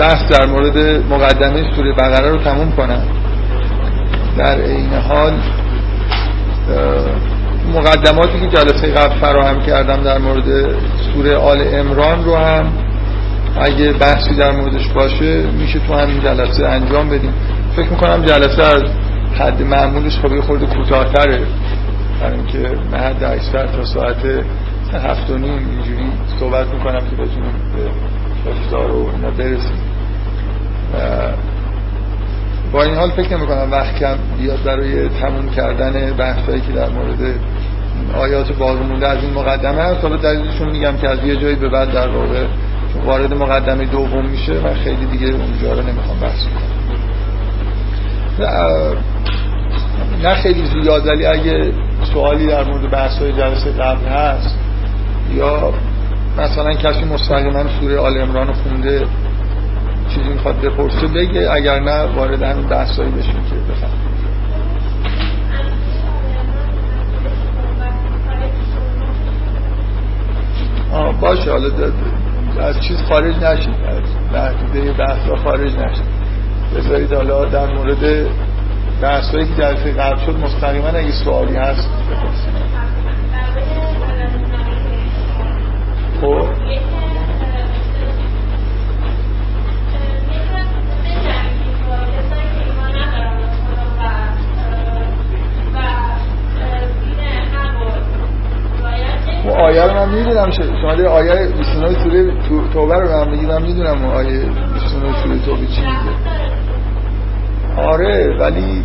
بحث در مورد مقدمه سوره بقره رو تموم کنم. در این حال مقدماتی که جلسه قبل فراهم کردم در مورد سوره آل امران رو هم اگه بحثی در موردش باشه میشه تو همین جلسه انجام بدیم. فکر می‌کنم جلسه از حد معمولش خب خورده کوتاهتره. برای اینکه من حد اکثر تا ساعت هفت و نیم اینجوری صحبت می‌کنم که بتونیم به افطار و اینا برسیم. با این حال فکر نمی وقت کم بیاد برای تموم کردن بحثایی که در مورد آیات باقی مونده از این مقدمه هست. حالا دلیلشون میگم که از یه جایی به بعد در واقع وارد مقدمه دوم میشه و خیلی دیگه اونجا رو نمی‌خوام بحث کنم. نه خیلی زیاد ولی اگه سوالی در مورد بحث های جلسه قبل هست یا مثلا کسی مستقیما سوره آل امران خونده چیزی می‌خواد بپرسه بگه اگر نه وارد همین بحثایی بشیم که بفهم باشه حالا از چیز خارج نشید از محدوده بحث خارج نشید. بذارید حالا در مورد بحثایی که جلسه قبل شد مستقیما اگه سوالی هست بپرسید. آیه رو من می‌دونم شما در آیه 29 سوره توبه رو من میگم می‌دونم آیه 29 سوره توبه چی میگه. آره ولی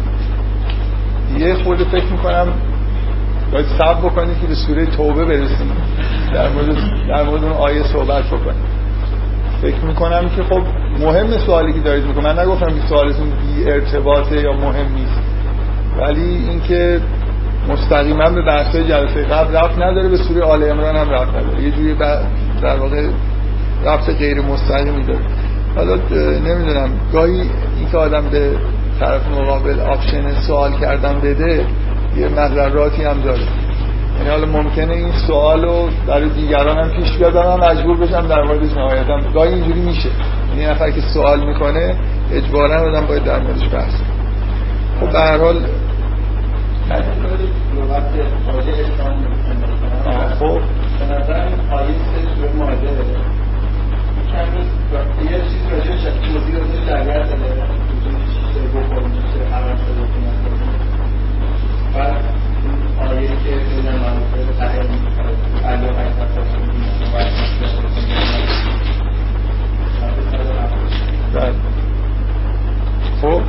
یه خورده فکر می‌کنم باید صبر بکنید که به سوره توبه برسیم در مورد در مورد اون آیه صحبت بکنیم فکر می‌کنم که خب مهم سوالی که دارید می‌کنم من نگفتم که سوالتون بی ارتباطه یا مهم نیست. ولی اینکه مستقیما به بحث جلسه قبل رفت نداره به سوره آل عمران هم رفت نداره. یه جوری در واقع رفت غیر مستقیمی داره. حالا نمی‌دونم. گاهی این که آدم به طرف مقابل آپشن سوال کردن بده یه مذراتی هم داره. یعنی حالا ممکنه این سوال رو برای دیگران هم پیش بیاد هم مجبور بشم در موردش نهایتا گاهی اینجوری میشه. یعنی نفر که سوال می‌کنه اجبارا آدم باید در موردش بحث خب به هر حال خب. بعد آیه که بین منافع تحریم علی و بله خب؟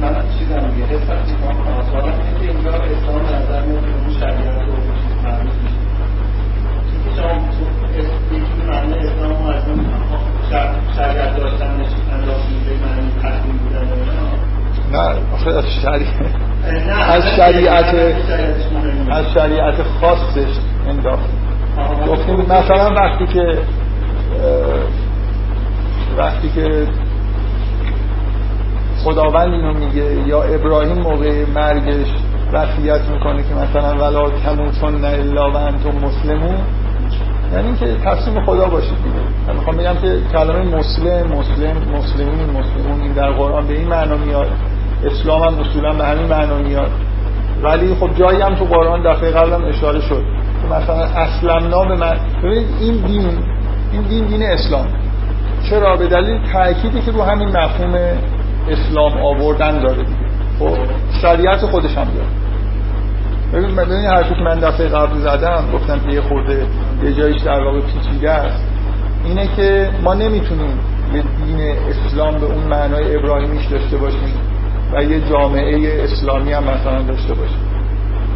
من چیزم میگه؟ حسم می‌کنم سوالم اینه که اینجا اسلام نظر میاد که اون شریعت رو چیز مرموز میشه. چون شما یکی معنی اسلام و از اون شریعت داشتنش انداخت میشه معنی تحریم بودن نه آخه از شریعت از شریعت از شریعت خاصش انداخت. گفتیم مثلا وقتی که وقتی که خداوند اینو میگه یا ابراهیم موقع مرگش وصیت می‌کنه که مثلا ولا تموتن الا و انتم مسلمون. یعنی اینکه تصمیم خدا باشید دیگه. من می‌خوام بگم که کلمه مسلم مسلم مسلمین مسلمون این در قرآن به این معنا میاد. اسلام هم اصولا به همین معنا میاد. ولی خب جایی هم تو قرآن دفعه قبلم اشاره شد. که مثلا اسلمنا به من ببینید این دین این دین دین اسلام. چرا؟ به دلیل تأکیدی که رو همین مفهوم اسلام آوردن داره. خب شریعت خودش هم داره. ببین ببین حرفی که من دفعه قبل زدم گفتم که یه خورده یه جایش در واقع پیچیده است. اینه که ما نمی‌تونیم یه دین اسلام به اون معنای ابراهیمیش داشته باشیم. و یه جامعه اسلامی هم مثلا داشته باشیم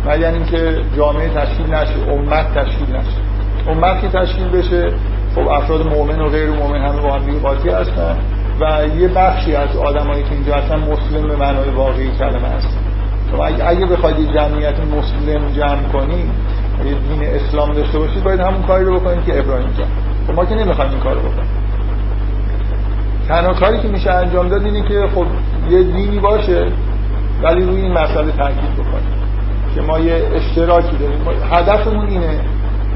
مگر اینکه جامعه تشکیل نشه امت تشکیل نشه. امت که تشکیل بشه خب افراد مؤمن و غیر مؤمن همه با هم قاطی هستن. و یه بخشی از آدمایی که اینجا هستن مسلم به معنای واقعی کلمه هستن. شما اگه, اگه بخواید یه جمعیت مسلم جمع کنید یه دین اسلام داشته باشید باید همون کاری رو بکنید که ابراهیم کرد خب ما که نمی‌خوایم این کار رو بکنیم. تنها کاری که میشه انجام داد اینه که خب یه دینی باشه ولی روی این مسئله تاکید بکنیم که ما یه اشتراکی داریم. هدفمون اینه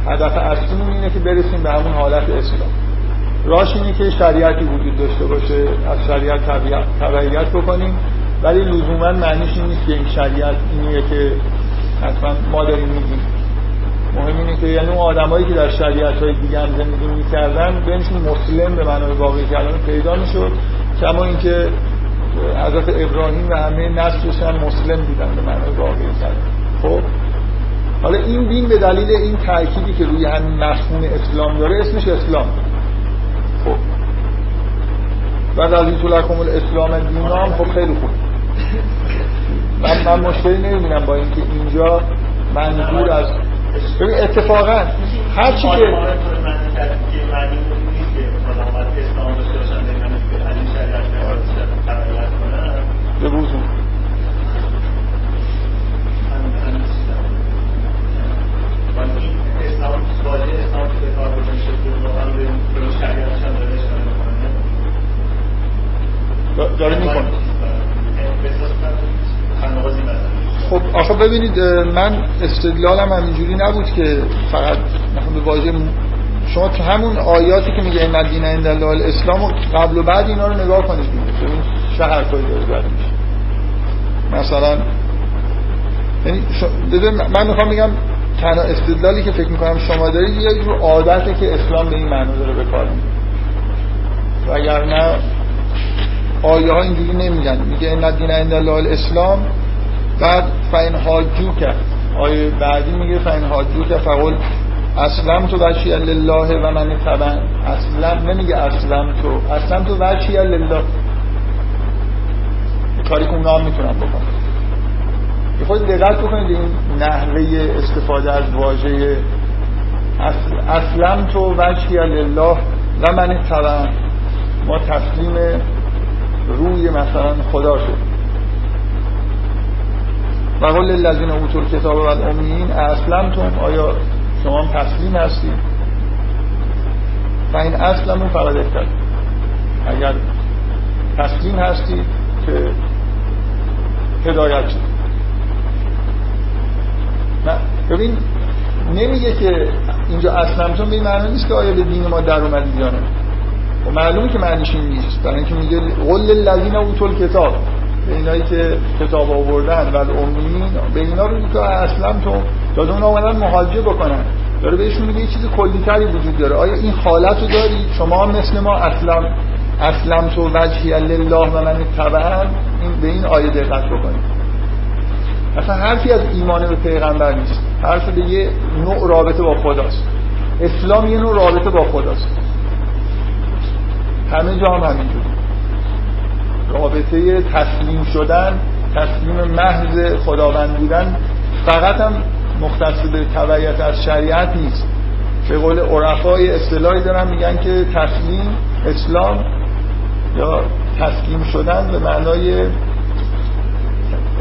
هدف اصلیمون اینه که برسیم به همون حالت اسلام. راش اینه که شریعتی وجود داشته باشه از شریعت تبعیت بکنیم. ولی لزوما معنیش این نیست که این شریعت اینیه که حتما ما داریم میگیم. مهم اینه که یعنی اون آدمایی که در شریعت های دیگه هم زندگی می‌کردن بینشون مسلم به معنای واقعی کردن پیدا می‌شد کما اینکه حضرت ابراهیم و همه نسلش هم مسلم بودن به معنای واقعی کردن خب؟ حالا این دین به دلیل این تأکیدی که روی همین مفهوم اسلام داره اسمش اسلام. خب؟ و رضیت لکم الاسلام دینام خب خیلی خوب. من, من مشکلی نمی‌بینم با اینکه اینجا منظور از ببین اتفاقا هر چی که به داره می‌کنه. خب آخه ببینید من استدلالم همینجوری نبود که فقط به واژه شما تو همون آیاتی که میگه این دین عند الله الاسلام و قبل و بعد اینا رو نگاه کنید ببین چه حرفایی داره زده میشه. مثلا یعنی من می‌خوام بگم تنها استدلالی که فکر می‌کنم شما دارید یه جور عادته که اسلام به این معنی داره به کار و اگر نه آیه ها اینجوری نمیگن. میگه این دین عند الله الاسلام بعد فین حاجو کرد آیه بعدی میگه فین حاجو که فقل اسلم تو وچی لله و من تبن اسلم نمیگه اسلم تو. اسلم تو وچی لله. کاری که اونا هم می‌تونن بکنن. یه خود دقت بکنید این نحوه استفاده از واژه اسلم تو وجهی لله و من تبن ما تسلیم روی مثلا خدا شد و قول للذین اوتوا کتاب و الامین اسلمتم. آیا شما تسلیم هستید؟ و این اصلمون فقط افتاد اگر تسلیم هستید که هدایت شد. ببین نمیگه که اینجا اسلمتون به معنی نیست که آیا به دین ما در اومدید یا نه. و معلومه که معنیش این نیست. برای اینکه میگه قل للذین اوتوا کتاب اینایی که کتاب آوردن و امیین به اینا رو که اصلا تو داده اون آمدن مهاجه بکنن. داره بهشون میگه یه چیز کلیتری وجود داره. آیا این حالت رو داری؟ شما مثل ما اسلام اسلم تو وجهی لله و من این به این آیه دقت بکنید. اصلا حرفی از ایمان به پیغمبر نیست. حرف به یه نوع رابطه با خداست. اسلام یه نوع رابطه با خداست. همه جا هم همینجوری رابطه تسلیم شدن تسلیم محض خداوند بودن فقط هم مختص به تبعیت از شریعت نیست. به قول عرفای اصطلاحی دارن میگن که تسلیم اسلام یا تسلیم شدن به معنای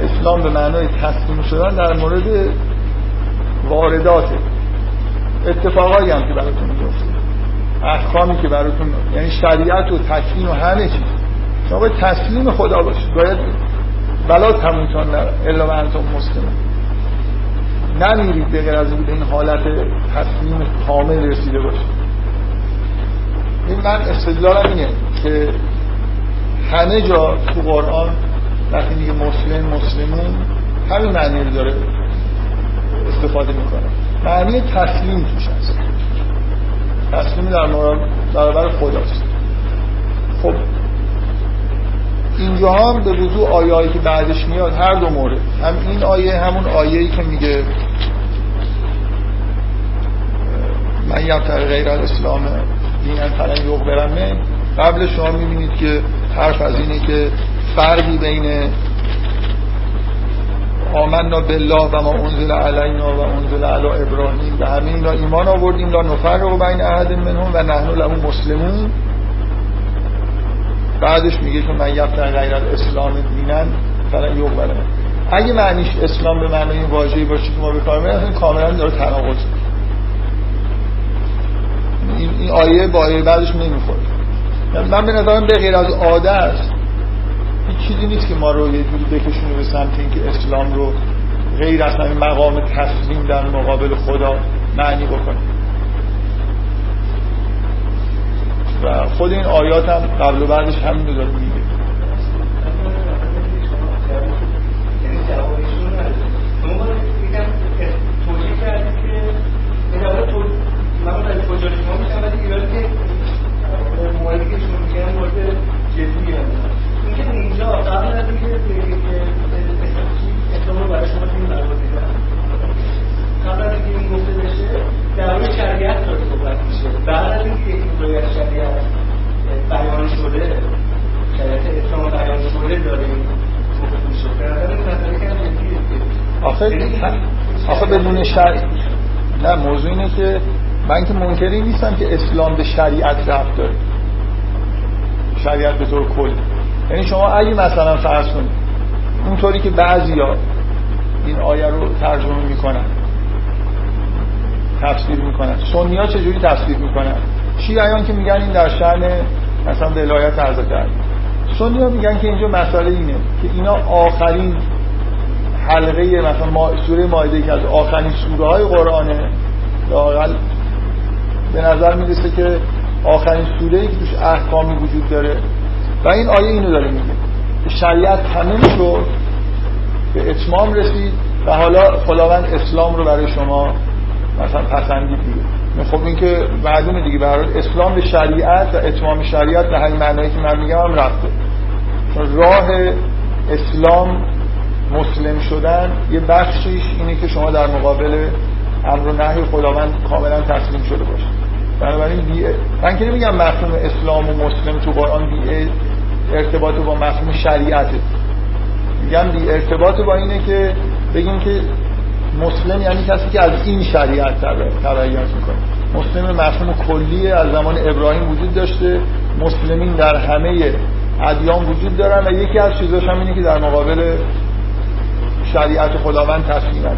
اسلام به معنای تسلیم شدن در مورد واردات اتفاقایی هم که براتون میفته. احکامی که براتون یعنی شریعت و تکوین و همه چیز. شما باید تسلیم خدا باشید باید بلا تموتان الا و انتم مسلم نمیرید به غیر از این حالت تسلیم کامل رسیده باشید این من استدلالم اینه که همه جا تو قرآن وقتی میگه مسلم مسلمون همین معنی رو داره استفاده می‌کنه. معنی تسلیم توش هست. تسلیم در برابر خداست. خب اینجا هم به وضوع آیه که بعدش میاد هر دو مورد. هم این آیه همون آیه که میگه من یبتر غیر الاسلام دینن فلن یقبرمه قبل شما می‌بینید که حرف از اینه که فرقی بین آمنا بالله و ما انزل علینا و انزل علی ابراهیم. و همه اینا ایمان آوردیم. لا نفرق بین احد منهم و نحن له مسلمون. بعدش میگه که من یفتن غیر الاسلام دینن فلا یقبل اگه معنیش اسلام به معنی این واژه‌ای باشه که ما به کار می‌بریم کاملا داره تناقض این, این آیه با آیه بعدش نمی‌خوره. من به نظرم به غیر از عاده است. هیچ چیزی نیست که ما رو یه جوری بکشونه به سمت اینکه اسلام رو غیر از همین مقام تسلیم در مقابل خدا معنی بکنیم و خود این آیات هم قبل و بعدش همین رو داره میگه قبل از اینکه گفته بشه در مورد شریعت داره صحبت میشه. بعد از اینکه یک شریعت بیان شده شریعت اسلام بیان شده این مسئله که آخه آخه بدون شرع نه موضوع اینه که من که منکری نیستم که اسلام به شریعت رفت داره. شریعت به طور کلی. یعنی شما اگه مثلا فرض کنید اونطوری که بعضیا این آیه رو ترجمه می‌کنن سنی ها چجوری تفسیر می‌کنن؟ شیعیان که میگن این در شأن مثلا ولایت حضرت علی سنی ها میگن که اینجا مسئله اینه که اینا آخرین حلقه مثلا ما سوره مایده که از آخرین سوره های قرآنه. لاقل به نظر می‌رسه که آخرین سوره که توش احکامی وجود داره. و این آیه اینو داره میگه. شریعت تموم شد به اتمام رسید و حالا خداوند اسلام رو برای شما مثلا پسندید دیگه. خب این که معلومه دیگه برای اسلام به شریعت و اتمام شریعت به همین معنایی که من میگم هم رفته. راه اسلام مسلم شدن یه بخشیش اینه که شما در مقابل امر و نهی خداوند کاملا تسلیم شده باشید. بنابراین من که نمیگم مفهوم اسلام و مسلم تو قرآن بی ارتباط با مفهوم شریعته. میگم بی ارتباط با اینه که بگیم که مسلم یعنی کسی که از این شریعت تبعیت می‌کنه. مسلم مفهوم کلی از زمان ابراهیم وجود داشته. مسلمین در همه ادیان وجود دارن و یکی از چیزاش هم اینه که در مقابل شریعت خداوند تسلیمن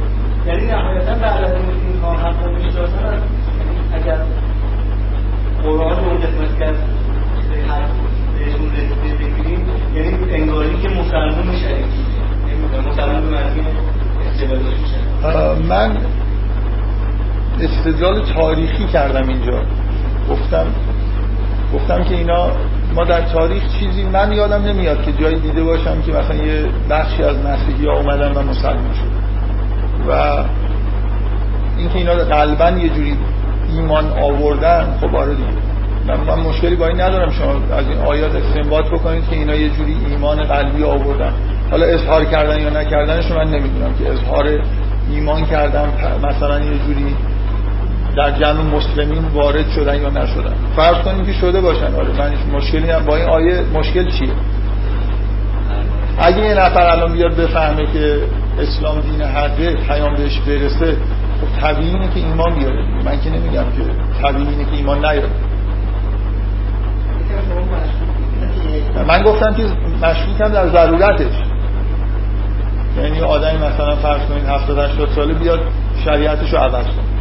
یعنی نهایتا بعد از اینکه اینها حق را می‌شناسن اگر قرآن رو قسمتی که از بهشون رسیده بگیریم یعنی انگاری که مسلمان شریک مسلمان به معنی من استدلال تاریخی کردم اینجا. گفتم گفتم که اینا ما در تاریخ چیزی من یادم نمیاد که جایی دیده باشم که مثلا یه بخشی از مسیحی ها اومدن و مسلمان شد و اینکه اینا قلبا یه جوری ایمان آوردن خب آره دیگه. من, من مشکلی با این ندارم. شما از این آیات استنباط بکنید که اینا یه جوری ایمان قلبی آوردن. حالا اظهار کردن یا نکردنش من نمی‌دونم که اظهار ایمان کردن مثلا یه جوری در جمع مسلمین وارد شدن یا نشدن. فرض کنیم که شده باشن. آره من مشکلی هم با این آیه مشکل چیه؟ اگه یه نفر الان بیاد بفهمه که اسلام دین حقه پیام بهش برسه خب طبیعی اینه که ایمان بیاره. من که نمیگم که طبیعی اینه که ایمان نیاره. من گفتم که مشکوکم در ضرورتش. یعنی آدمی مثلا فرض کنید 70 80 ساله بیاد شریعتش رو عوض کنه.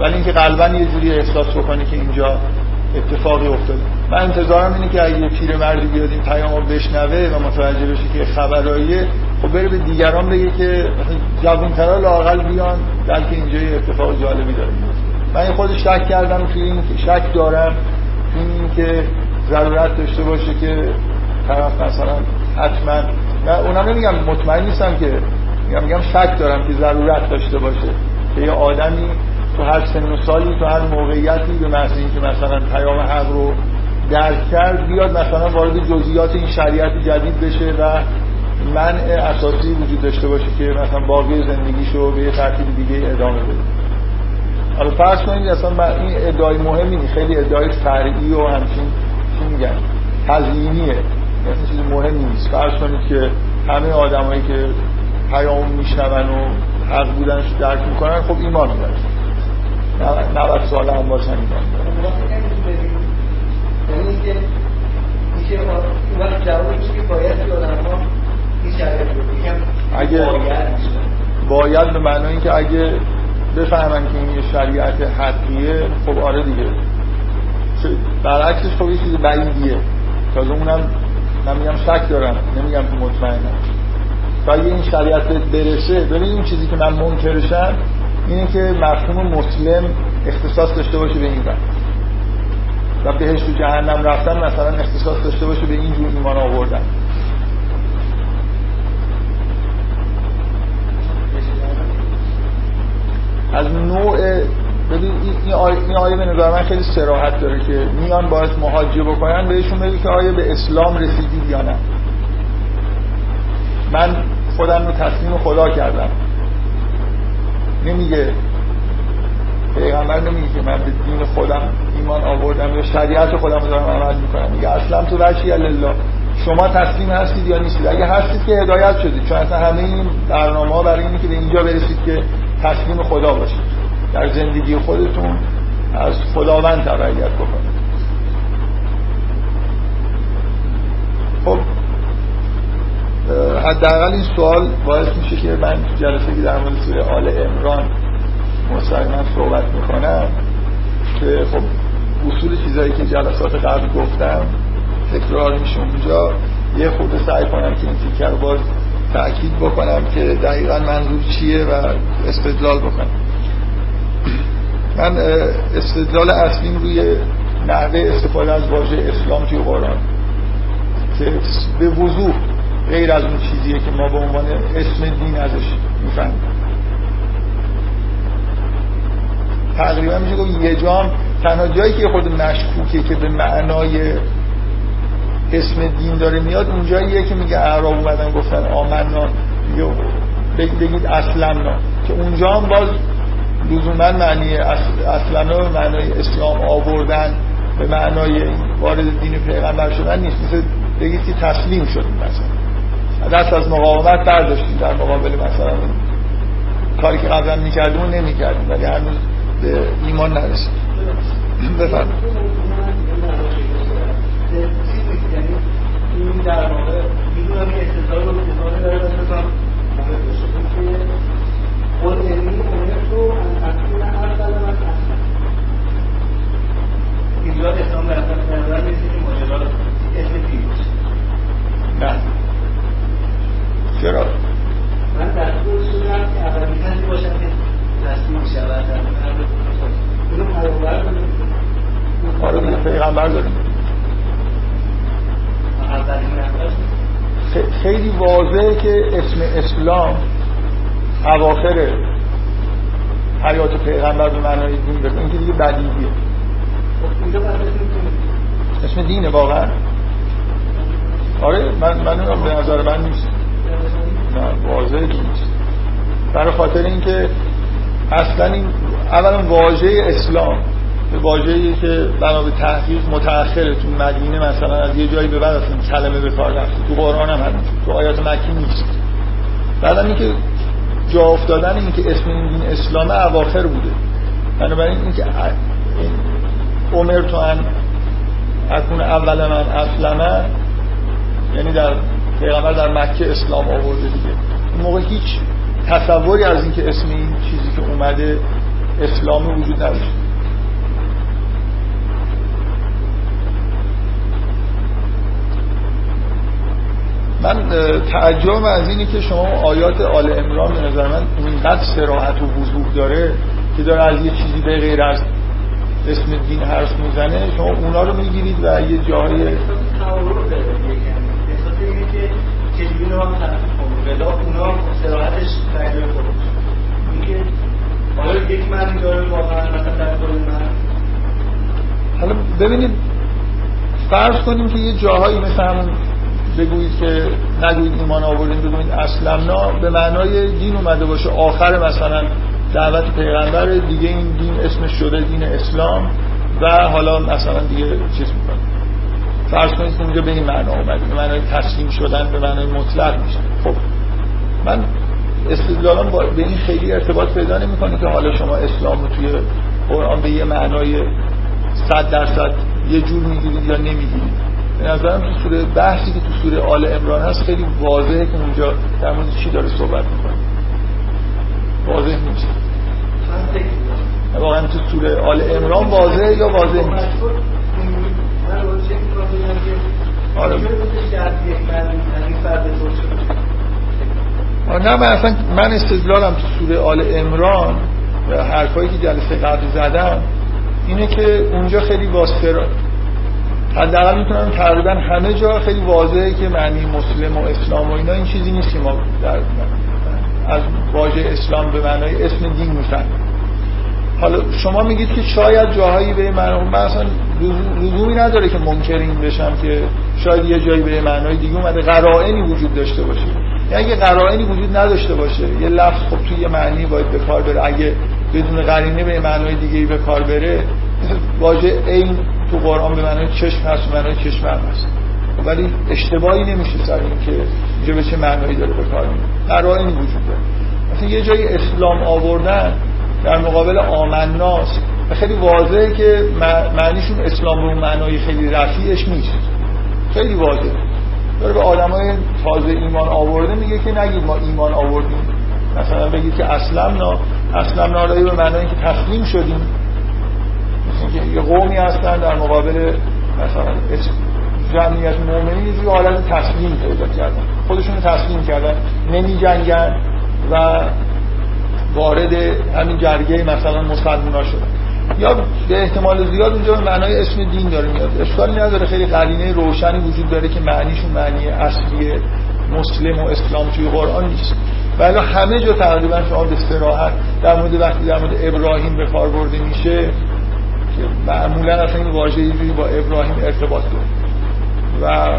ولی اینکه قلبا یه جوری احساس بکنه که اینجا اتفاقی افتاده. من انتظارم اینه که اگه پیر مردی بیاد این پیام رو بشنوه و متوجه بشه که خبراییه خب بره به دیگران بگه که جوانترا لاقل بیان بلکه اینجا یه اتفاق جالبی داره. من خود شک کردم توی این شک دارم این که ضرورت داشته باشه که طرف مثلا حتما نه اونم نمیگم مطمئن نیستم که میگم میگم شک دارم که ضرورت داشته باشه که یه آدمی تو هر سن و سالی تو هر موقعیتی به محض اینکه مثلا پیام حق رو درک کرد بیاد مثلا وارد جزئیات این شریعت جدید بشه و منع اساسی وجود داشته باشه که مثلا باقی زندگیشو به یه ترتیب دیگه ادامه بده. حالا فرض کنید اصلا این ادعای مهمی نیست. خیلی ادعای فرعی و همچین چی میگن؟ تزیینیه. یعنی چیز مهمی نیست. فرض کنید که همه آدمایی که پیام میشنون و حق بودنش درک می‌کنن خب ایمان میدن 90 سال هم باشن ایمان یعنی اگه باید به معنی اینکه اگه بفهمن که این یه شریعت حقیه خب آره دیگه. برعکسش خب یه چیز بعیدیه. تازه اونم من میگم شک دارم. نمیگم که مطمئنم. تا اگه این شریعت برسه ببین این چیزی که من منکرشم اینه که مفهوم مسلم اختصاص داشته باشه به این وقت و بهش تو جهنم رفتن مثلا اختصاص داشته باشه به این جور ایمان آوردن. از نوع ببین این آیه, این آیه به من خیلی سراحت داره که میان باید مهاجه بکنن بهشون بگی که آیه به اسلام رسیدید یا نه. من خودم رو تسلیم خدا کردم. نمیگه پیغمبر نمیگه که من به دین خودم ایمان آوردم یا شریعت خودم رو دارم عمل می‌کنم. میگه اصلا تو وجهی الله شما تسلیم هستید یا نیستید؟ اگه هستید که هدایت شدید. چون اصلا همه این برنامه ها برای اینه که به اینجا برسید که تسلیم خدا باشید. در زندگی خودتون از خداوند تبعیت بکنید. خب حداقل این سوال باعث میشه که من تو جلسه که در مورد سوره آل امران مستقیما صحبت می‌کنم که خب اصول چیزایی که جلسات قبل گفتم تکرار میشه اونجا. یه خود سعی کنم که این فکر رو باز تأکید بکنم که دقیقا منظور چیه و استدلال بکنم. من استدلال اصلیم روی نحوه استفاده از واژه اسلام توی قرآن که به وضوح غیر از اون چیزیه که ما به عنوان اسم دین ازش می‌فهمیم. تقریبا میشه گفت یه جام تنها جایی که خود مشکوکه که به معنای اسم دین داره میاد اونجاییه که میگه اعراب اومدن گفتن آمنا. بگید اسلمنا. که اونجا هم باز لزوما معنی اسلمنا به معنای اسلام آوردن به معنای وارد دین پیغمبر شدن نیست. مثل بگید که تسلیم شدیم مثلا. دست از مقاومت برداشتیم در مقابل مثلا. کاری که قبلا می‌کردیم و نمی‌کردیم ولی هنوز به ایمان نرسید. بفرمایید. این در واقع می‌دونم که استدلال رو بکنه داره بسازم که قول علمی امرت رو ان اکون اول من اصلا اینجا اسلام در نظر نیست که ماجرا اسم پیروز نه. چرا؟ من در طول شدم که اولین کسی باشم که تصمیم شود در اینو پیامبر داریم آره پیغمبر داریم. خیلی واضحه که اسم اسلام اواخر حیات پیغمبر به معنای دین بده این که دیگه بدیهیه اسم دینه واقعا. آره من من به نظر من نیست. نه واضحه که نیست. برای خاطر اینکه اصلا این اولا واژه اسلام به واژه‌ای که بنا به تحقیق متأخره تو مدینه مثلا از یه جایی به بعد اصلا کلمه به کار رفته. تو قرآن هم همین تو آیات مکی نیست. بعدم اینکه جا افتادن این که اسم این دین اسلام اواخر بوده. بنابراین اینکه این عمر تو ان اکون اول من اسلمه یعنی در پیغمبر در مکه اسلام آورده دیگه. اون موقع هیچ تصوری از اینکه اسم این چیزی که اومده اسلامی وجود نداشت من تعجب از اینی که شما آیات آل امران به نظر من اینقدر سراحت و وضوح داره که داره از یه چیزی به غیر از اسم دین حرف می‌زنه. شما اونا رو می‌گیرید و یه من حالا ببینید فرض کنیم که یه جاهایی مثل همون بگویید که نگویید ایمان آوردین بگویید اسلمنا به معنای دین اومده باشه. آخر مثلا دعوت پیغمبر دیگه این دین اسمش شده دین اسلام و حالا مثلا دیگه چیز می‌کنه. فرض کنید که اونجا به این معنا اومده به معنای تسلیم شدن به معنای مطلق میشه. خب من استدلالم به این خیلی ارتباط پیدا نمی‌کنه که حالا شما اسلام رو توی قرآن به یه معنای صد درصد یه جور می‌گیرید یا نمی‌گیرید به نظرم تو سوره بحثی که تو سوره آل امران هست خیلی واضحه که اونجا در مورد چی داره صحبت می‌کنه. واضح نیست. واقعا تو سوره آل امران واضحه یا واضح نیست؟ آره. نه من اصلا من استدلالم تو سوره آل امران و حرفایی که جلسه قبل زدم اینه که اونجا خیلی واسطه حداقل می‌تونم تقریبا همه جا خیلی واضحه که معنی مسلم و اسلام و اینا این چیزی نیست که ما در از واژه اسلام به معنای اسم دین می‌فهمیم. حالا شما میگید که شاید جاهایی به معنی من اصلا لزومی نداره که منکر این بشم که شاید یه جایی به معنای دیگه اومده قرائنی وجود داشته باشه. یعنی اگه قرائنی وجود نداشته باشه یه لفظ خب توی یه معنی باید به کار بره. اگه بدون قرینه به معنای دیگه به کار بره واژه این تو قرآن به معنای چشم هست به معنای چشم هست. ولی اشتباهی نمیشه سر این که اینجا به چه معنایی داره به کار قرائنی وجود داره. مثلا یه جایی اسلام آوردن در مقابل آمناس خیلی واضحه که معنیشون اسلام رو معنای خیلی رفیعش نیست. خیلی واضحه. داره به آدمای تازه ایمان آورده میگه که نگید ما ایمان آوردیم. مثلا بگید که اسلام نا اسلام نارایی به معنای که تسلیم شدیم. یه قومی هستن در مقابل مثلا جمعیت مؤمنین یه حالت تسلیم پیدا کردن. خودشون تسلیم کردن. نمی جنگن و وارد همین جرگه مثلا مسلمان شدن. یا به احتمال زیاد اونجا به معنای اسم دین داره میاد. اشکالی نداره. خیلی قرینه روشنی وجود داره که معنیشون معنی اصلی مسلم و اسلام توی قرآن نیست. ولی همه جا تقریبا شما به استراحت در مورد وقتی در مورد ابراهیم به کار برده میشه معمولا اصلا این واژه یه با ابراهیم ارتباط داره. و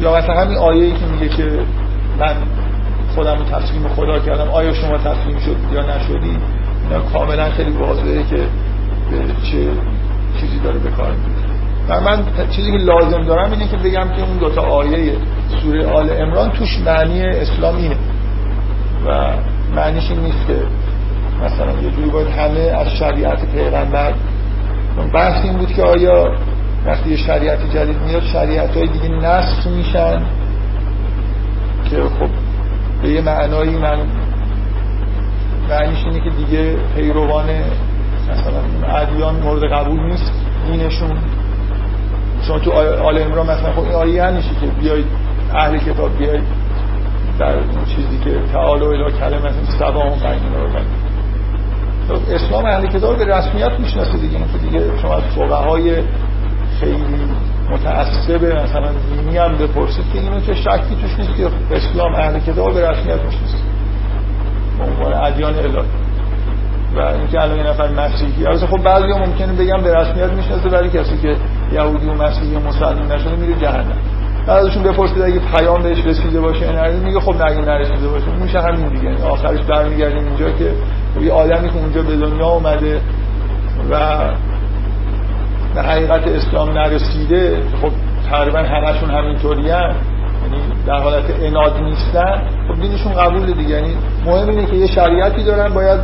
یا مثلا همین آیه که میگه که من خودم رو تسلیم خدا کردم آیا شما تسلیم شد یا نشدی اینا کاملا خیلی واضحه که به چه چیزی داره به کار و من چیزی که لازم دارم اینه که بگم که اون دوتا آیه سوره آل امران توش معنی اسلام اینه. و معنیش این نیست که مثلا. یه جوری باید همه از شریعت پیغمبر بحث این بود که آیا وقتی شریعت جدید میاد شریعت های دیگه نسخ میشن؟ که خب به یه معنایی من معنیش اینه که دیگه پیروان مثلا ادیان مورد قبول نیست دینشون. شما تو آل امران مثلا خب این آیه که بیاید اهل کتاب بیاید در اون چیزی که تعالو الی کلمه سوا هم بیننا رو اسلام اهل کتاب به رسمیت می‌شناسه دیگه. که دیگه شما از های خیلی متعصب مثلا دینی هم بپرسید که اینو که شکی توش نیست که اسلام اهل کتاب به رسمیت می‌شناسه. به عنوان ادیان الهی. و اینکه الان یه نفر مسیحی. البته خب بعضی ممکنه بگم به رسمیت می‌شناسه ولی کسی که یهودی و مسیحی و مسلمان نشده میره جهنم. بعدشون بپرسید اگه پیام بهش رسیده باشه یا میگه خب نگه نرسیده باشه. میشه همین دیگه. یعنی آخرش برمیگردیم اینجا که یه آدمی که اونجا به دنیا اومده و به حقیقت اسلام نرسیده خب تقریبا همشون همینطوری هم یعنی در حالت اناد نیستن. خب دینشون قبول دیگه. یعنی مهم اینه که یه شریعتی دارن باید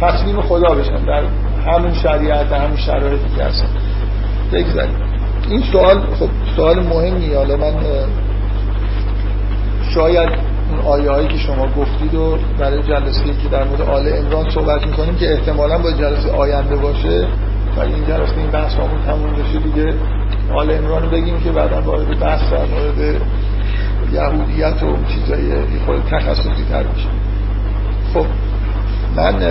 تسلیم خدا بشن در همون شریعت همون شرایطی که هستن. این سوال خب سوال مهمی حالا من شاید اون آیه هایی که شما گفتید و برای جلسه که در مورد آل امران صحبت می‌کنیم که احتمالا با جلسه آینده باشه ولی این جلسه این بحث همون تموم بشه دیگه. آل امران بگیم که بعدا وارد بحث در مورد یهودیت و چیزای خود تخصصی تر بشه خب من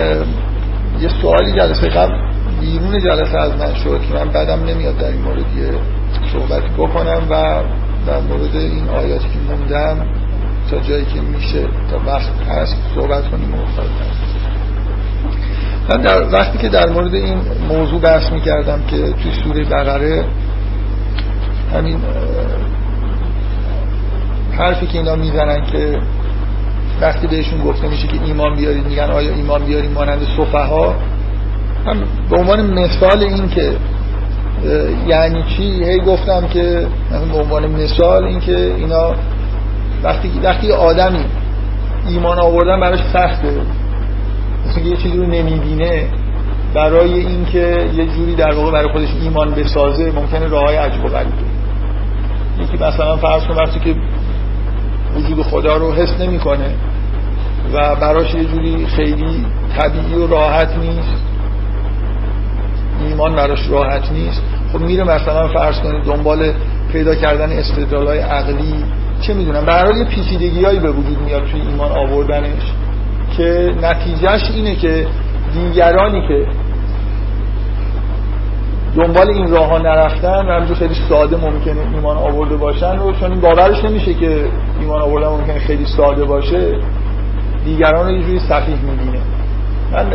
یه سوالی جلسه قبل بیرون جلسه از من شد که من بعدم نمیاد در این مورد یه صحبتی بکنم و در مورد این آیاتی که موندم جایی که میشه تا وقت هست صحبت کنیم و من در وقتی که در مورد این موضوع بحث می‌کردم که توی سوره بقره همین حرفی که اینا می‌زنن که وقتی بهشون گفته میشه که ایمان بیارید میگن آیا ایمان بیاریم مانند ها هم به عنوان مثال این که یعنی چی؟ هی گفتم که به عنوان مثال این که اینا وقتی وقتی آدمی ایمان آوردن براش سخته. مثل یه چیزی رو نمی‌بینه برای اینکه یه جوری در واقع برای خودش ایمان بسازه ممکنه راه های عجب و غریب یکی مثلا فرض کن وقتی که وجود خدا رو حس نمی‌کنه و براش یه جوری خیلی طبیعی و راحت نیست ایمان براش راحت نیست خب میره مثلا فرض کنید دنبال پیدا کردن استدلال های عقلی چه می‌دونم به یه پیچیدگی هایی به وجود میاد توی ایمان آوردنش که نتیجهش اینه که دیگرانی که دنبال این راه ها نرفتن و خیلی ساده ممکنه ایمان آورده باشن و چون این باورش نمیشه که ایمان آوردن ممکنه خیلی ساده باشه دیگران رو یه جوری صحیح می‌بینه. من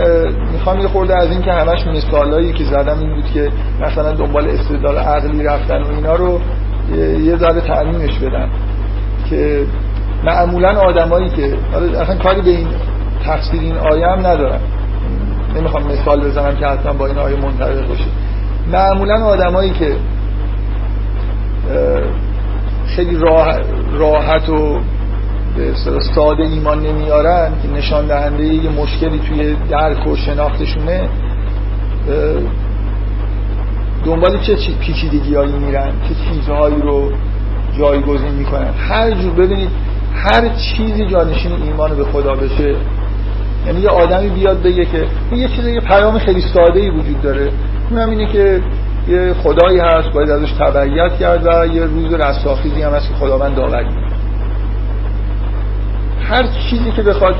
می‌خوام یه خورده از این که همش مثالایی که زدم این بود که مثلا دنبال استدلال عقلی رفتن و اینا رو یه ذره تعمیمش بدم. که معمولا آدمایی که اصلا کاری به این تفسیر این آیه هم ندارم. نمی‌خوام مثال بزنم که حتما با این آیه منطبق باشه. معمولا آدمایی که خیلی راحت و به ساده ایمان نمیارن که نشان دهنده یه مشکلی توی درک و شناختشونه دنبال چه پیچیدگی هایی میرن؟ چه چیزهایی رو جایگزین می‌کنن. هر جور ببینید هر چیزی جانشین ایمان به خدا بشه یعنی یه آدمی بیاد بگه که یه چیز یه پیام خیلی ساده ای وجود داره. اونم اینه که یه خدایی هست باید ازش تبعیت کرد و یه روز رستاخیزی هم هست که خداوند داوری هر چیزی که بخواد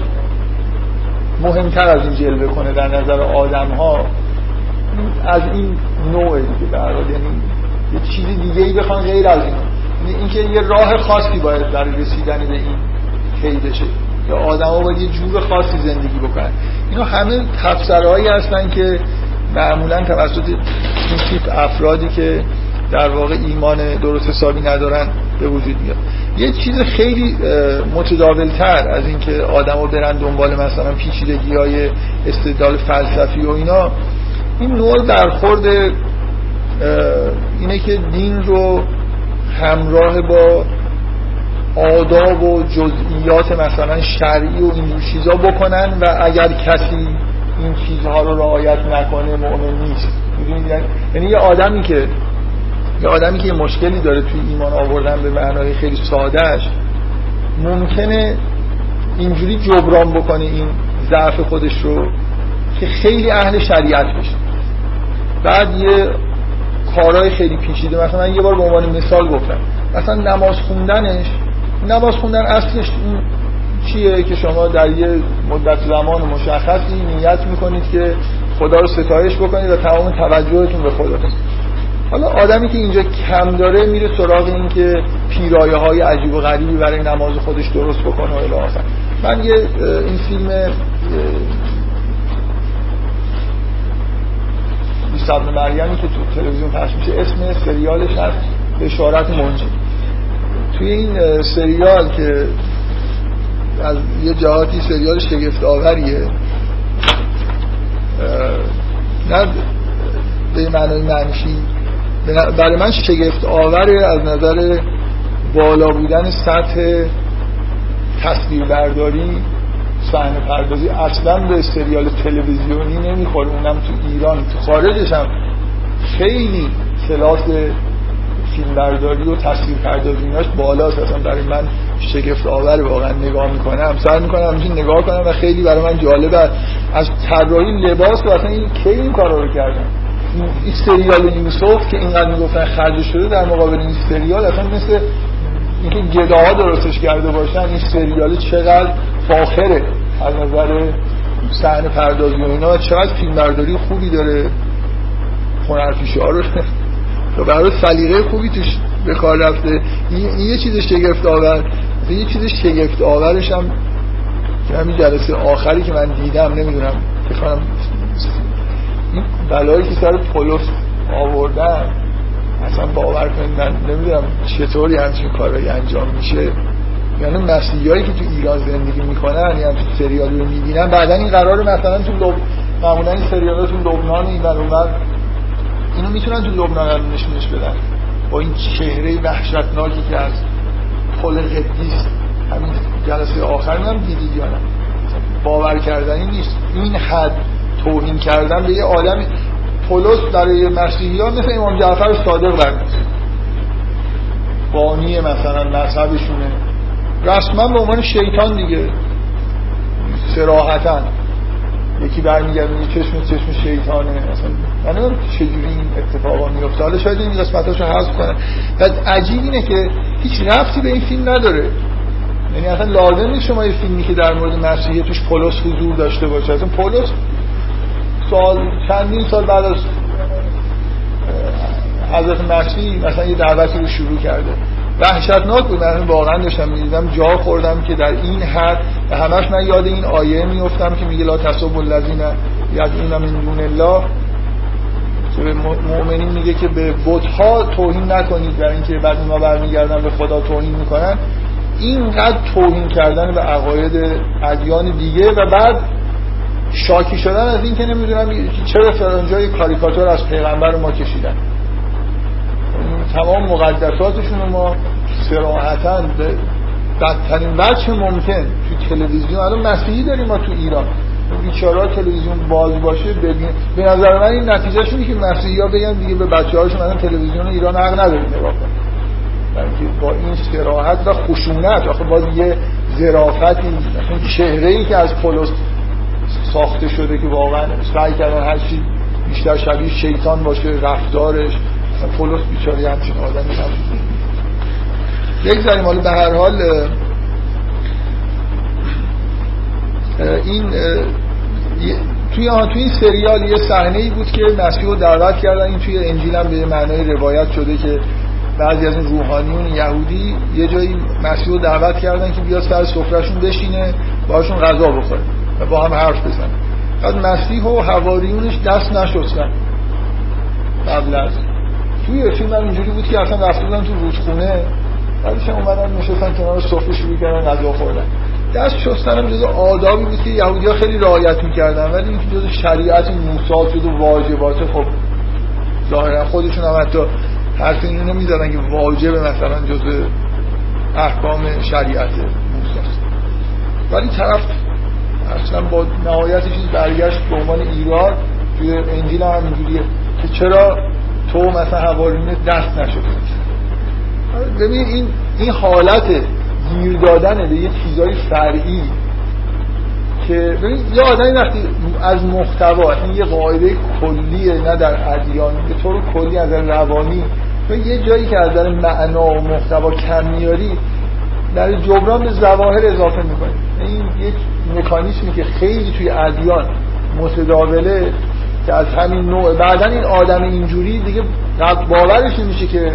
مهمتر از این جلوه کنه در نظر آدم ها از این نوع دیگه در یعنی یه چیزی دیگه ای بخوان غیر از این. اینکه یه راه خاصی باید برای رسیدن به این کی بشه یا ها باید یه جور خاصی زندگی بکنن. اینا همه تفسرهایی هستن که معمولا توسط این تیپ افرادی که در واقع ایمان درست حسابی ندارن به وجود میاد. یه چیز خیلی متداولتر از اینکه آدما برن دنبال مثلا پیچیدگی های استدلال فلسفی و اینا این نوع برخورد اینه که دین رو همراه با آداب و جزئیات مثلا شرعی و این چیزا بکنن و اگر کسی این چیزها رو رعایت نکنه مؤمن نیست. یعنی یه آدمی که یه آدمی که مشکلی داره توی ایمان آوردن به معنای خیلی سادهش ممکنه اینجوری جبران بکنه این ضعف خودش رو که خیلی اهل شریعت بشه. بعد یه کارهای خیلی پیچیده. مثلا من یه بار به عنوان مثال گفتم. مثلا نماز خوندنش نماز خوندن اصلش چیه که شما در یه مدت زمان مشخصی نیت می‌کنید که خدا رو ستایش بکنید و تمام توجهتون به خدا. حالا آدمی که اینجا کم داره میره سراغ این که پیرایه های عجیب و غریبی برای نماز خودش درست بکنه و الی من یه این فیلم ابن مریمی که تو تلویزیون پخش میشه اسم سریالش هست بشارت منجی. توی این سریال که از یه جهاتی سریال شگفت آوریه نه به معنای منشی برای من شگفت آوره از نظر بالا بودن سطح تصویر برداری صحنه پردازی اصلا به سریال تلویزیونی نمی‌خوره. اونم تو ایران. تو خارجش هم خیلی کلاس فیلم برداری و تصویر پردازی ایناش بالاست. اصلا برای من شگفت آور واقعا نگاه می‌کنم. سعی می‌کنم همچین نگاه کنم و خیلی برای من جالبه از طراحی لباس و اصلا این کی این کارا رو کردن؟ این سریال یوسف که اینقدر می‌گفتن خرج شده در مقابل این سریال اصلا مثل اینکه گداها درستش کرده باشن این سریال چقدر فاخره از نظر صحنه پردازی و اینا چقدر فیلم برداری خوبی داره. هنرپیشه ها رو برای سلیقه خوبی توش به کار رفته. این یه چیز شگفت آور یه چیز شگفت آورش هم که همین جلسه آخری که من دیدم نمی‌دونم بخوام بلایی که سر پولس آوردن اصلا باور کنید من نمی‌دونم چطوری همچین کارهایی انجام میشه. یعنی مسیحیایی که تو ایران زندگی می‌کنن یعنی تو سریال رو می‌بینن بعدا این قرار مثلا تو لب... معمولا این سریال تو لبنان این بر اینو می‌تونن تو لبنان هم نشونش بدن. با این چهره وحشتناکی که از پل قدیس همین جلسه آخر هم دیدید یا نه؟ باور کردنی نیست. این حد توهین کردن به یه آدم پولس برای مسیحی ها مثل امام جعفر صادق برمیاد بانی مثلا مذهبشونه. رسما به عنوان شیطان دیگه. سراحتا یکی برمیگرده میگه چشم چشم شیطانه. مثلا من نمی‌دونم چجوری این اتفاقا میفته حالا شاید این قسمتاشو حذف کنه بعد عجیب اینه که هیچ رفتی به این فیلم نداره. یعنی اصلا لازم نیست شما یه فیلمی که در مورد مسیحیت توش پولس حضور داشته باشه. اصلا پولس سال چندین سال بعد از حضرت مسیح مثلا یه دعوتی رو شروع کرده. وحشتناک بود من واقعا داشتم می‌دیدم جا خوردم که در این حد همش من یاد این آیه میفتم که میگه لا تصب الذین یدعون من دون الله. که به مؤمنین میگه که به بتها توهین نکنید در اینکه بعد اونا برمیگردن به خدا توهین می‌کنن. اینقدر توهین کردن به عقاید ادیان دیگه و بعد شاکی شدن از این که نمی‌دونم چرا فرانجای کاریکاتور از پیغمبر ما کشیدن. تمام مقدساتشون ما سراحتا به بدترین وجه ممکن تو تلویزیون الان مسیحی داریم ما تو ایران. بیچارا تلویزیون باز باشه ببین. به نظر من این نتیجه شونی که مسیحی ها بگن دیگه به بچه هاشون الان تلویزیون ایران حق نداریم نگاه کنن. با این سراحت و خشونت. آخه باز یه ظرافتی چهره ای که از پولس ساخته شده که واقعا سعی کردن هر چی بیشتر شبیه شیطان باشه رفتارش پولس بیچاره همچین نبود. بگذاریم حالا به هر حال این توی توی این سریال یه صحنه ای بود که مسیح رو دعوت کردن. این توی انجیل هم به معنای روایت شده که بعضی از این روحانیون یهودی یه جایی مسیح رو دعوت کردن که بیاد سر سفرهشون بشینه باشون غذا بخوره. و با هم حرف بزنه بعد مسیح و حواریونش دست نشستن. قبل از. توی فیلم هم اینجوری بود که اصلا رفته بودن تو رودخونه. بعدش هم اومدن نشستن کنار سفره شروع کردن غذا خوردن. دست شستن هم جز آدابی بود که یهودی ها خیلی رعایت می‌کردن ولی اینکه جز شریعت موسی و واجبات خب ظاهرا خودشون هم حتی حرف اینو نمی‌زدن که واجب مثلا جز احکام شریعت موسی ولی طرف اصلا با نهایت چیز برگشت به عنوان ایراد توی انجیل هم اینجوریه. که چرا تو مثلا حوارین دست نشده؟ ببین این این حالت گیر دادن به یه چیزای فرعی که ببین یه آدمی وقتی از محتوا این یه قاعده کلیه نه در ادیان به طور کلی از روانی و یه جایی که از در معنا و محتوا کم میاری در جبران به ظواهر اضافه می‌کنی این یک مکانیسمی که خیلی توی ادیان متداوله که از همین نوع بعدا این آدم اینجوری دیگه باورش نمیشه که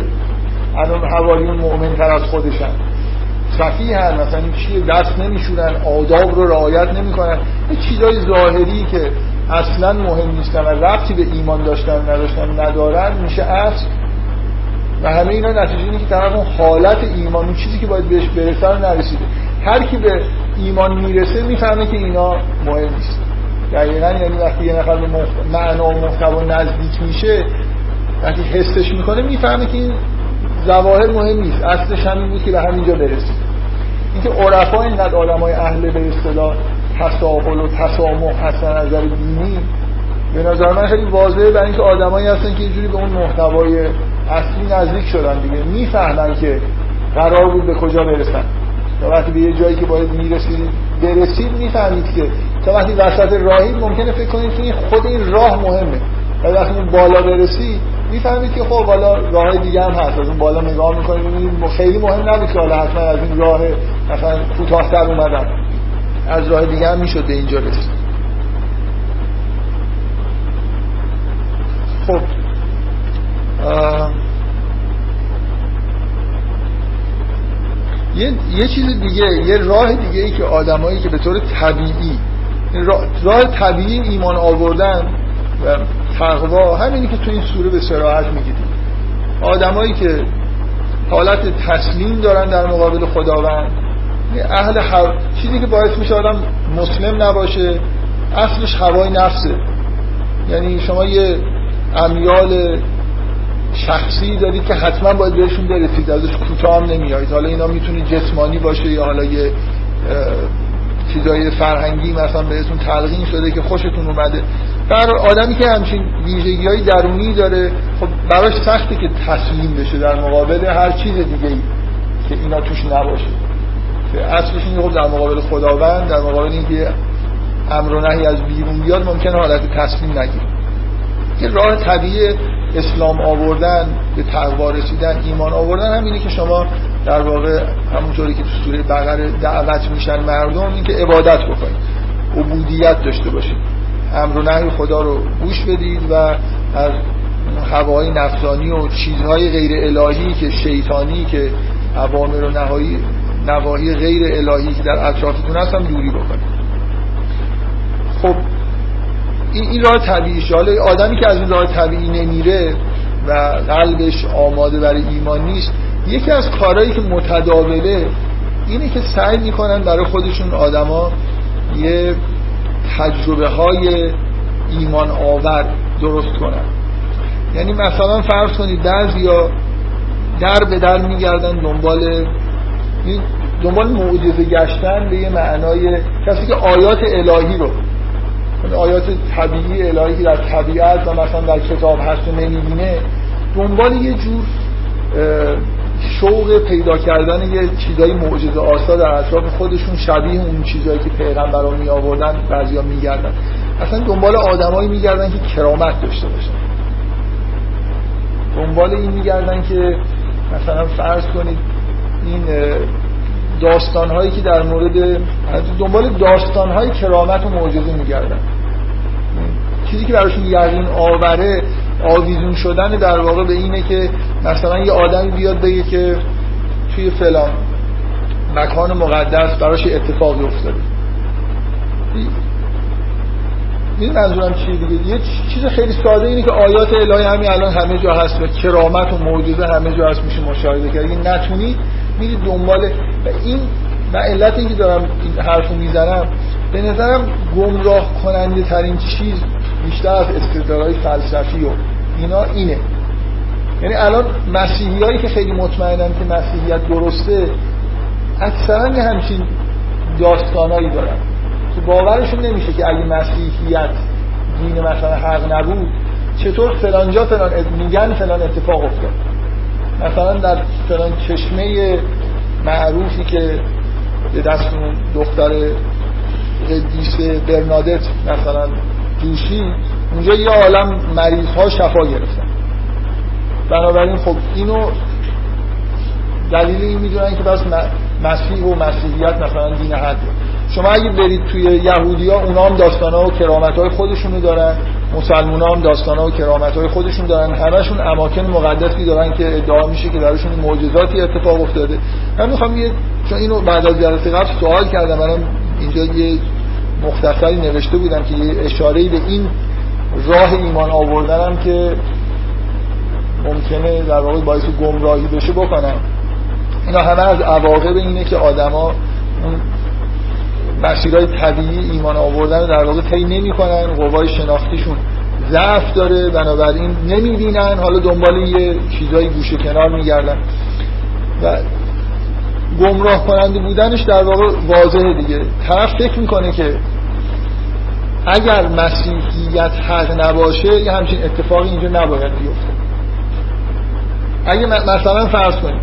الان حوالیون مؤمن تر از خودشن. صفی هن مثلا چیه؟ دست نمیشونن آداب رو رعایت نمی‌کنن. یه چیزای ظاهری که اصلا مهم نیستن و ربطی به ایمان داشتن نداشتن ندارن میشه اصل و همه اینا نتیجه اینه که طرف اون حالت ایمان اون چیزی که باید بهش برسه رو نرسیده. هر کی به ایمان می‌رسه می‌فهمه که اینا مهم نیست. دقیقا یعنی وقتی یه نفر به معنا و محتوا نزدیک میشه وقتی حسش می‌کنه می‌فهمه که این ظواهر مهم نیست. اصلش همین بود که به همینجا برسید اینکه عرفا اینقدر آدمای اهل به اصطلاح تساهل و تسامح هستن از نظر دینی به نظر من خیلی واضحه برای اینکه آدمایی هستن که اینجوری به اون محتوای اصلی نزدیک شدن دیگه. می‌فهمن که قرار بود به کجا برسن. تا وقتی به یه جایی که باید می‌رسید برسید می‌فهمید که تا وقتی وسط راهی ممکنه فکر کنید که خود این راه مهمه. و وقتی بالا برسید می‌فهمید که خب بالا راه دیگه هم هست. از اون بالا نگاه می‌کنید خیلی مهم نبود که حالا حتما از این راه مثلا کوتاه‌تر اومدم از راه دیگه هم می‌شد به اینجا رسید. خب. یه،, یه چیز دیگه یه راه دیگه ای که آدمایی که به طور طبیعی راه طبیعی ایمان آوردن و تقوا همینی که تو این سوره به سراحت میگید آدمایی که حالت تسلیم دارن در مقابل خداوند. اهل هوا چیزی که باعث میشه آدم مسلم نباشه اصلش هوای نفسه. یعنی شما یه امیال شخصی دارید که حتما باید بهشون برسید ازش کوتاه هم نمیایید حالا اینا می‌تونه جسمانی باشه یا حالا یه چیزای فرهنگی مثلا بهتون تلقین شده که خوشتون اومده. در آدمی که همچین ویژگی های درونی داره خب براش سخته که تسلیم بشه در مقابل هر چیز دیگه ای که اینا توش نباشه. که اصلش این خب در مقابل خداوند در مقابل اینکه امر و نهی از بیرون بیاد ممکنه حالت تسلیم نگیره. که راه طبیعی اسلام آوردن به تقوا رسیدن ایمان آوردن همینه که شما در واقع همونطوری که تو سوره بقره دعوت میشن مردم این که عبادت بکنید عبودیت داشته باشید. امر و نهی خدا رو گوش بدید و از هوای نفسانی و چیزهای غیر الهی که شیطانی که عوامر و نهایی نواهی غیر الهی که در اطرافتون هست هم دوری بکنید. خب این, این راه طبیعیش حالا آدمی که از این راه طبیعی نمیره و قلبش آماده برای ایمان نیست یکی از کارهایی که متداوله اینه که سعی می‌کنن برای خودشون آدما یه تجربه های ایمان آور درست کنن. یعنی مثلا فرض کنید بعضیا در به در میگردن دنبال دنبال معجزه گشتن به یه معنای کسی که آیات الهی رو آیات طبیعی الهی که در طبیعت و مثلا در کتاب هست نمی‌بینه. دنبال یه جور شوق پیدا کردن یه چیزای معجزه آسا در اطراف خودشون شبیه اون چیزایی که پیغمبران می آوردن بعضیا میگردن. اصلا دنبال آدمایی میگردن که کرامت داشته باشن. دنبال این میگردن که مثلا فرض کنید این داستان هایی که در مورد دنبال داستان های کرامت و معجزه میگردن. چیزی که براشون یقین آوره آویزون شدن در واقع به اینه که مثلا یه آدمی بیاد بگه که توی فلان مکان مقدس براش اتفاقی افتاده. این منظورم چیه دیگه؟ یه چیز خیلی ساده اینه که آیات الهی همین الان همه جا هست و کرامت و معجزه همه جا هست میشه مشاهده کرد. اگه نتونید میرید دنبال و این و علت اینکه دارم این حرفو می‌زنم به نظرم گمراه کننده ترین چیز بیشتر از استدلالهای فلسفی و اینا اینه. یعنی الان مسیحی هایی که خیلی مطمئنن که مسیحیت درسته اکثرا یه همچین داستانایی دارن. که باورشون نمیشه که اگه مسیحیت دین مثلا حق نبود چطور فلانجا فلان میگن فلان اتفاق افتاد. مثلا در فلان چشمه معروفی که به دست دختر قدیس برنادت مثلا دوشی اونجا یه عالم مریض ها شفا گرفتن. بنابراین خب اینو دلیل این می‌دونن که بس مسیح و مسیحیت مثلا دین حد شما اگه برید توی یهودی ها اونا هم داستان ها و کرامت های خودشونو دارن. مسلمان هم داستان ها و کرامت های خودشون دارن. همشون اماکن مقدسی دارن که ادعا میشه که درشون معجزاتی اتفاق افتاده. من می‌خوام یه چون اینو بعد از جلسه قبل سوال کردم. منم اینجا یه مختصری نوشته بودم که یه اشاره به این راه ایمان آوردنم که ممکنه در واقع باعث گمراهی بشه بکنم. اینا همه از عواقب اینه که آدما مسیرهای طبیعی ایمان آوردن در واقع طی نمی‌کنن قوای شناختیشون ضعف داره بنابراین نمی‌بینن. حالا دنبال یه چیزای گوشه کنار میگردن. و گمراه کننده بودنش در واقع واضحه دیگه. طرف فکر می‌کنه که اگر مسیحیت حق نباشه یه همچین اتفاقی اینجا نباید بیفته. اگه مثلا فرض کنیم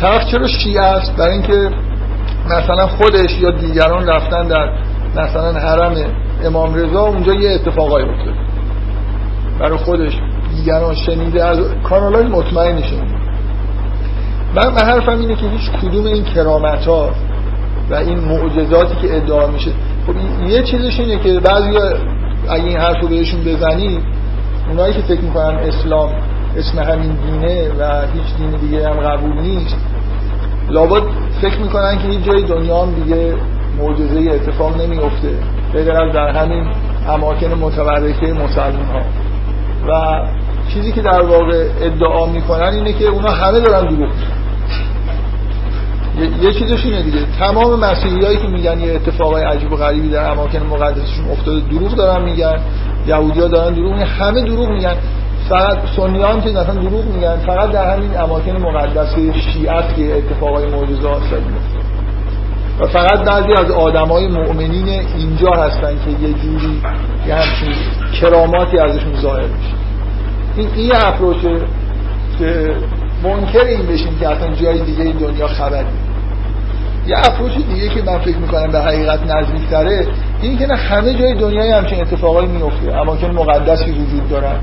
طرف چرا شیعه است؟ برای اینکه مثلا خودش یا دیگران رفتن در مثلا حرم امام رضا اونجا یه اتفاقایی افتاد. برای خودش دیگران شنیده از کانال های مطمئن شنیده من حرفم اینه که هیچ کدوم این کرامت ها و این معجزاتی که ادعا میشه خب یه چیزش اینه که بعضی اگه این حرف رو بهشون بزنی اونایی که فکر می‌کنن اسلام اسم همین دینه و هیچ دین دیگه هم قبول نیست لابد فکر می‌کنن که هیچ جای دنیا هم دیگه معجزه اتفاق نمیفته غیر از در همین اماکن متبرکه مسلمان ها و چیزی که در واقع ادعا می‌کنن اینه که اونا همه دارن دروغ یه چیزش اینه دیگه. تمام مسیحیایی که میگن یه اتفاقای عجیب و غریبی در اماکن مقدسشون افتاده دروغ دارن میگن. یهودیا دارن دروغ میگن. همه دروغ میگن. فقط سنیان که مثلا دروغ میگن. فقط در همین اماکن مقدس شیعه که اتفاقای معجزه شده و فقط بعضی از آدمای مؤمنین اینجا هستن که یه جوری یه همچین کراماتی ازشون ظاهر میشه. این این اپروچه که منکر این بشیم که اصلا جای دیگه این دنیا خبری یه اپروچ دیگه که من فکر می‌کنم به حقیقت نزدیکتره این که نه همه جای دنیای همچین اتفاقایی میفته اماکن مقدسی وجود دارن.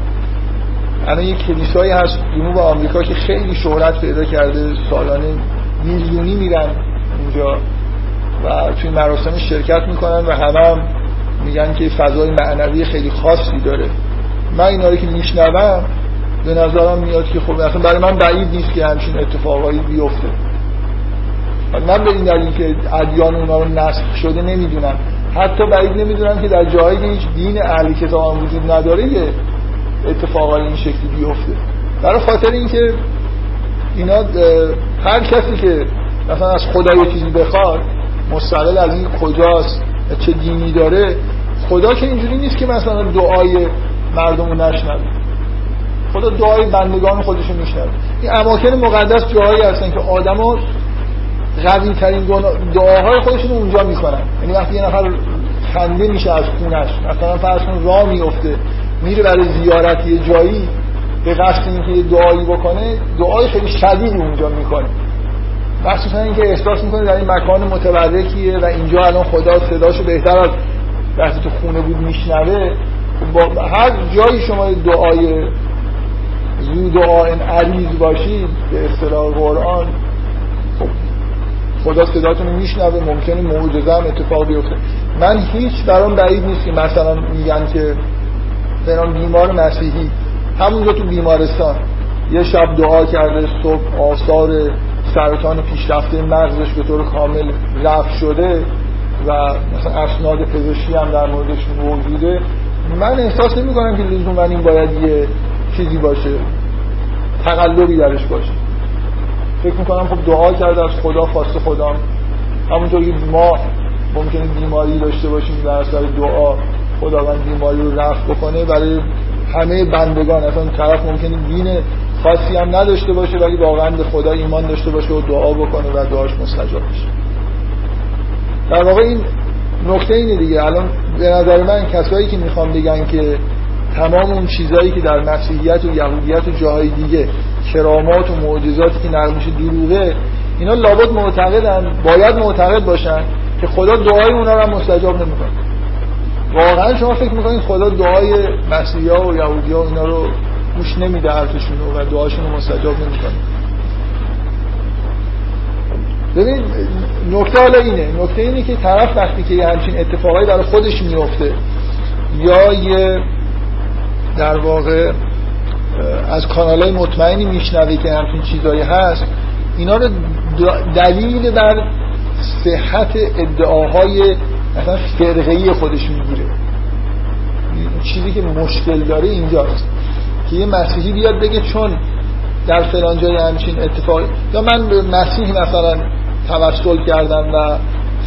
الان یک کلیسایی هست جنوب آمریکا که خیلی شهرت پیدا کرده سالانه میلیونی میرن اونجا و توی مراسم شرکت می‌کنن و همه هم میگن که فضای معنوی خیلی خاصی داره. من اینا رو که میشنوم به نظرم میاد که خب اصلا برای من بعید نیست که همچین اتفاقایی بیفته. من به این دلیل که ادیان اونا رو نسخ شده نمی‌دونم. حتی بعید نمی‌دونم که در جایی که هیچ دین اهل کتاب وجود نداره اتفاقای این شکلی بیفته. برای خاطر اینکه اینا هر کسی که مثلا از خدا یه چیزی بخواد مستقل از این کجاست چه دینی داره خدا که اینجوری نیست که مثلا دعای مردم رو نشنوه. خدا دعای بندگان خودشون میشنوه. این اماکن مقدس جایی هستن که آدما قوی ترین دعاهای خودشون اونجا می‌کنن. یعنی وقتی یه نفر خنده میشه از خونش مثلا فرض کن راه میفته میره برای زیارت یه جایی به قصد اینکه یه دعایی بکنه دعای خیلی شدیدی اونجا می‌کنه. مخصوصا اینکه احساس می‌کنه در این مکان متبرکیه و اینجا الان خدا صداشو بهتر از وقتی تو خونه بود میشنوه. با هر جایی شما دعای زو دعا عریض باشید به اصطلاح قرآن خب خدا صداتون میشنوه ممکنه معجزه هم اتفاق بیفته. من هیچ برام بعید نیست مثلا میگن که فلان بیمار مسیحی. همونجا تو بیمارستان. یه شب دعا کرده صبح آثار سرطان پیشرفته مغزش به طور کامل رفت شده و مثلا اسناد پزشکی هم در موردش موجوده من احساس نمی کنم که لزوما این باید یه چیزی باشه. تقلبی درش باشه. فکر می‌کنم خب دعا کرده از خدا خواست خدا. همونطور که ما ممکنه بیماری داشته باشیم در اثر دعا خداوند بیماری رو رفت بکنه برای همه بندگان. اصلا طرف ممکنه دین خاصی هم نداشته باشه ولی واقعا به خدا ایمان داشته باشه و دعا بکنه و دعاش مستجاب بشه. در واقع این نکته اینه دیگه. الان به نظر من کسایی که می‌خوام بگن که تمام اون چیزهایی که در مسیحیت و یهودیت و جاهای دیگه کرامات و معجزاتی که نقل میشه دروغه اینا لابد معتقدن باید معتقد باشن که خدا دعای اونا رو مستجاب نمی‌کنه. واقعا شما فکر می‌کنید خدا دعای مسیحی و یهودی ها اینا رو گوش نمیده حرفشون و دعاشون رو مستجاب نمی‌کنه. ببین نکته حالا اینه. نکته اینه که طرف وقتی که یه همچین اتفاقایی برای خودش میفته یا یه در واقع از کانال های مطمئنی میشنوه که همچین چیزایی هست اینا رو دلیل بر صحت ادعاهای مثلا فرقه خودش می‌گیره. چیزی که مشکل داره اینجاست که یه مسیحی بیاد بگه چون در فلان جای همچین اتفاقی یا من به مسیحی مثلا توسل کردم و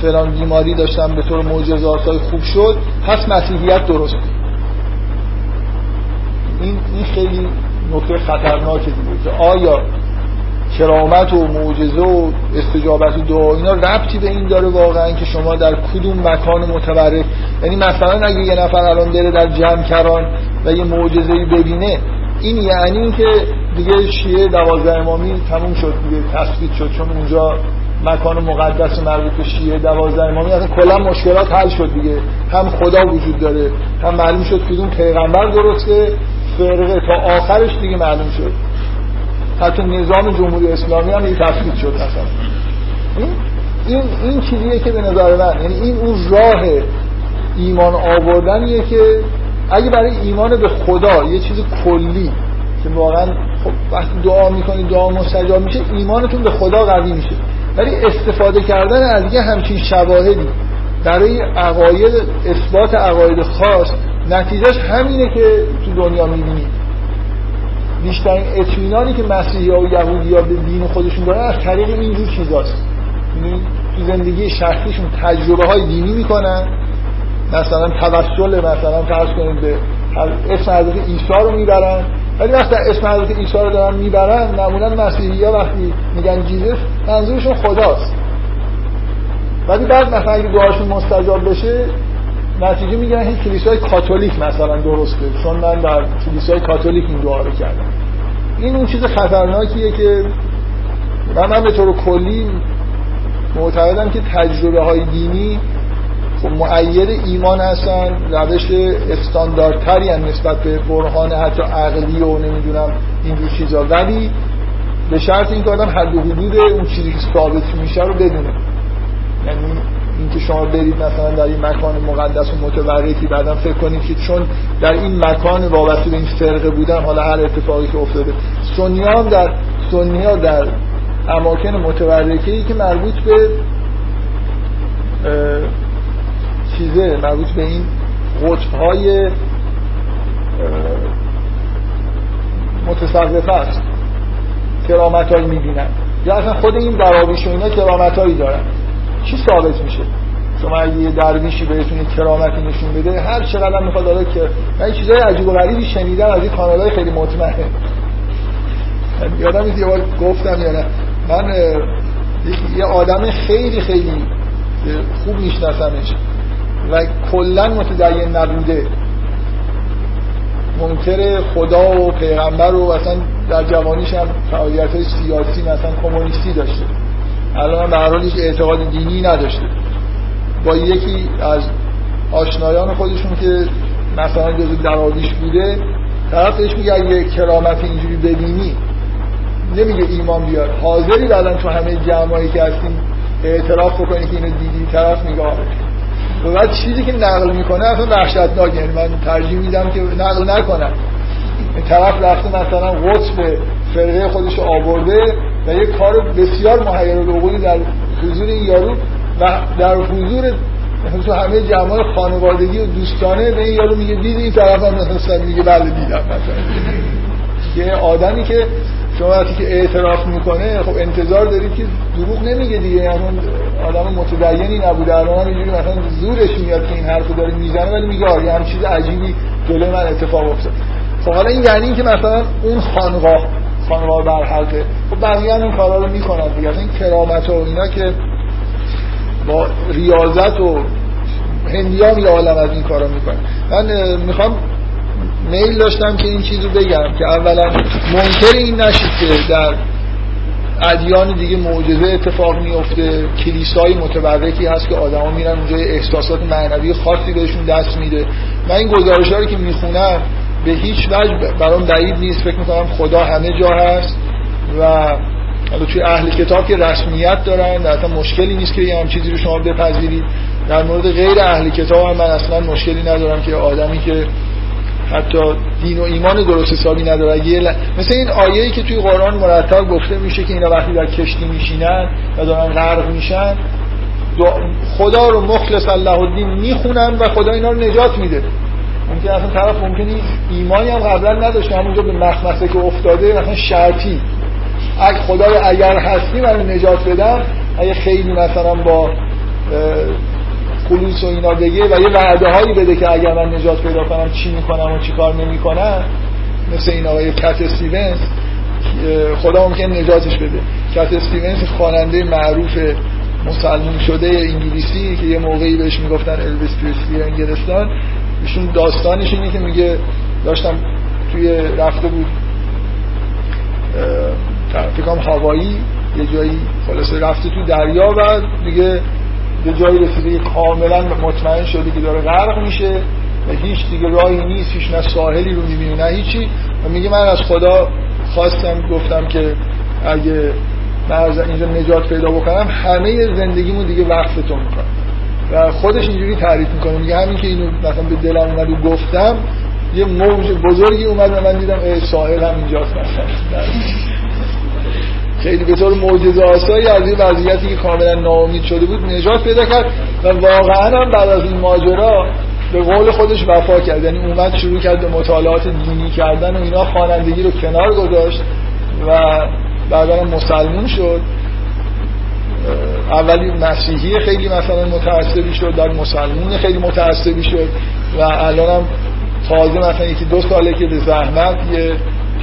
فلان بیماری داشتم به طور معجزات خوب شد پس مسیحیت درست این این خیلی نکته خطرناکه دیگه که آیا کرامت و معجزه و استجابت و دعا اینا ربطی به این داره واقعا که شما در کدوم مکان متبرک یعنی مثلا اگه یه نفر الان بره در جمع کران و یه معجزه ببینه این یعنی که دیگه شیعه دوازده امامی تموم شد دیگه تثبیت شد چون اونجا مکان مقدس مربوط به شیعه دوازده امامی اصلا کلا مشکلات حل شد دیگه. هم خدا وجود داره هم معلوم شد کدوم پیغمبر درسته فرقه تا آخرش دیگه معلوم شد. حتی نظام جمهوری اسلامی هم دیگه تثبیت شد مثلا این این این چیزیه که به نظر من یعنی این اون راه ایمان آوردنیه که اگه برای ایمان به خدا یه چیز کلی که واقعا خب وقتی دعا می‌کنید دعا مستجاب میشه ایمانتون به خدا قوی میشه. ولی استفاده کردن از یه همچین شواهدی برای عقاید اثبات عقاید خاص نتیجهش همینه که تو دنیا می‌بینید بیشترین اطمینانی که مسیحی ها و یهودی ها به دین خودشون دارن از طریق اینجور چیزاست. یعنی تو زندگی شخصیشون تجربه های دینی می‌کنن. مثلا توسل مثلا فرض کنید به اسم حضرت عیسی رو می‌برن. ولی وقتی اسم حضرت عیسی رو دارن می‌برن معمولا مسیحی ها وقتی میگن جیزس منظورشون خداست. ولی بعد مثلا اگه دعاشون مستجاب بشه نتیجه میگن این کلیسای کاتولیک مثلا درسته چون من در کلیسای کاتولیک این دعا رو کردم. این اون چیز خطرناکیه که من, من به طور کلی معتقدم که تجربه های دینی خب معید ایمان هستن روش استانداردتری هم نسبت به برهان حتی عقلی و نمی‌دونم اینجور چیزا. ولی به شرط این که آدم حد و حدود اون چیزی که ثابت میشه رو بدونه. یعنی اینکه شما برید مثلا در این مکان مقدس و متورکی بعدا فکر کنید که چون در این مکان وابسته به این فرقه بودن حالا هر اتفاقی که افتاده. سنی هم در سنی ها در اماکن متورکه که مربوط به چیزه مربوط به این قطب های متصرفه است. کرامت هایی می‌بینن. یا اصلا خود این دراویش و اینا کرامت هایی دارن. چی ثابت میشه؟ شما اگه یه درویشی بهتون کرامتی نشون بده هر چقدر می‌خواد داره که من چیزای عجیب و غریبی شنیدم از این کانالای خیلی مطمئن. یادم یه بار گفتم یا من یه آدم خیلی خیلی خوب میشناسمش و کلا متدین نبوده. منکر خدا و پیغمبر و اصلا در جوانیش هم فعالیت سیاسی مثلا کمونیستی داشته. الان به هر اعتقاد دینی نداشته با یکی از آشنایان خودشون که مثلا جزو دراویش بوده طرف بهش میگه اگه کرامت اینجوری ببینی نمیگه ایمان بیار. حاضری بعدا تو همه جمعایی که هستیم اعتراف بکنی که اینو دیدی طرف میگه آره. و بعد چیزی که نقل می‌کنه اصلا وحشتناک یعنی من ترجیح میدم که نقل نکنم. طرف رفته مثلا قطب فرقه خودش آورده و یه کار بسیار محیر العقولی در حضور این یارو و در حضور تو همه جمعه خانوادگی و دوستانه به این یارو میگه دیدی این طرف هم مثلا میگه بله دیدم. مثلا یه آدمی که شما وقتی که اعتراف می‌کنه خب انتظار دارید که دروغ نمیگه دیگه یعنی آدم متدینی نبوده الان اینجوری مثلا زورش میاد که این حرفو داره می‌زنه ولی میگه آره هم چیز عجیبی جلوی من اتفاق افتاد. خب حالا این یعنی که مثلا اون خانقاه خانقاه برحلقه خب بقیه این کارا رو می‌کنن دیگه. این کرامت و اینا که با ریاضت و هندیان یا عالم از این کارا می‌کنن. من می‌خوام میل داشتم که این چیز رو بگم که اولا منکر این نشید که در ادیان دیگه معجزه اتفاق میفته کلیسای متبرکی هست که آدما میرن اونجا احساسات معنوی خاصی بهشون دست میده. من این گزارش رو که می‌خونم به هیچ وجه برام بعید نیست. فکر می‌کنم خدا همه جا هست و حالا توی اهل کتاب که رسمیت دارن اصلا مشکلی نیست که یه هم چیزی رو شما بپذیرید. در مورد غیر اهل کتاب هم من اصلا مشکلی ندارم که آدمی که حتی دین و ایمان درست حسابی نداره. یه مثل این آیه‌ای که توی قرآن مرتب گفته میشه که اینا وقتی در کشتی میشینن و دارن غرق میشن خدا رو مخلص الله الدین می‌خونن و خدا اینا رو نجات میده. ممکن اصلا طرف ممکنی ایمانی هم قبلا نداشته همونجا به مخمسه که افتاده مثلا شرطی. اگه خدای اگر هستی من نجات بدم اگه خیلی مثلا با خلوص و اینا بگه و یه وعده هایی بده که اگر من نجات پیدا کنم چی می‌کنم و چی کار نمی‌کنم مثل این آقای کت استیونز خدا ممکن نجاتش بده. کت استیونز خواننده معروف مسلمون شده انگلیسی که یه موقعی بهش می‌گفتن الویس پریسلی انگلستان. ایشون داستانش اینه که میگه داشتم توی رفته بود فکرم هوایی یه جایی خلاصه رفته تو دریا و دیگه به جایی رسیده کاملا مطمئن شده که داره غرق میشه و هیچ دیگه راهی نیست هیچ نه ساحلی رو می‌بینه نه هیچی. و میگه من از خدا خواستم گفتم که اگه من از اینجا نجات پیدا بکنم همه زندگیمو دیگه وقفتون می‌کنم. و خودش اینجوری تعریف می‌کنه. میگه همین که اینو مثلا به دلم اومد و گفتم یه موج بزرگی اومد و من دیدم ساحل هم اینجاست مثلا. خیلی به طور معجزه آسایی از این وضعیتی که کاملا ناامید شده بود نجات پیدا کرد و واقعا هم بعد از این ماجرا به قول خودش وفا کرد. یعنی اومد شروع کرد به مطالعات دینی کردن و اینا خوانندگی رو کنار گذاشت و بعدا مسلمون شد. اولی مسیحی خیلی مثلا متعصبی شد در مسلمون خیلی متعصبی شد و الان هم تازه مثلا یکی دو ساله که به زحمت یه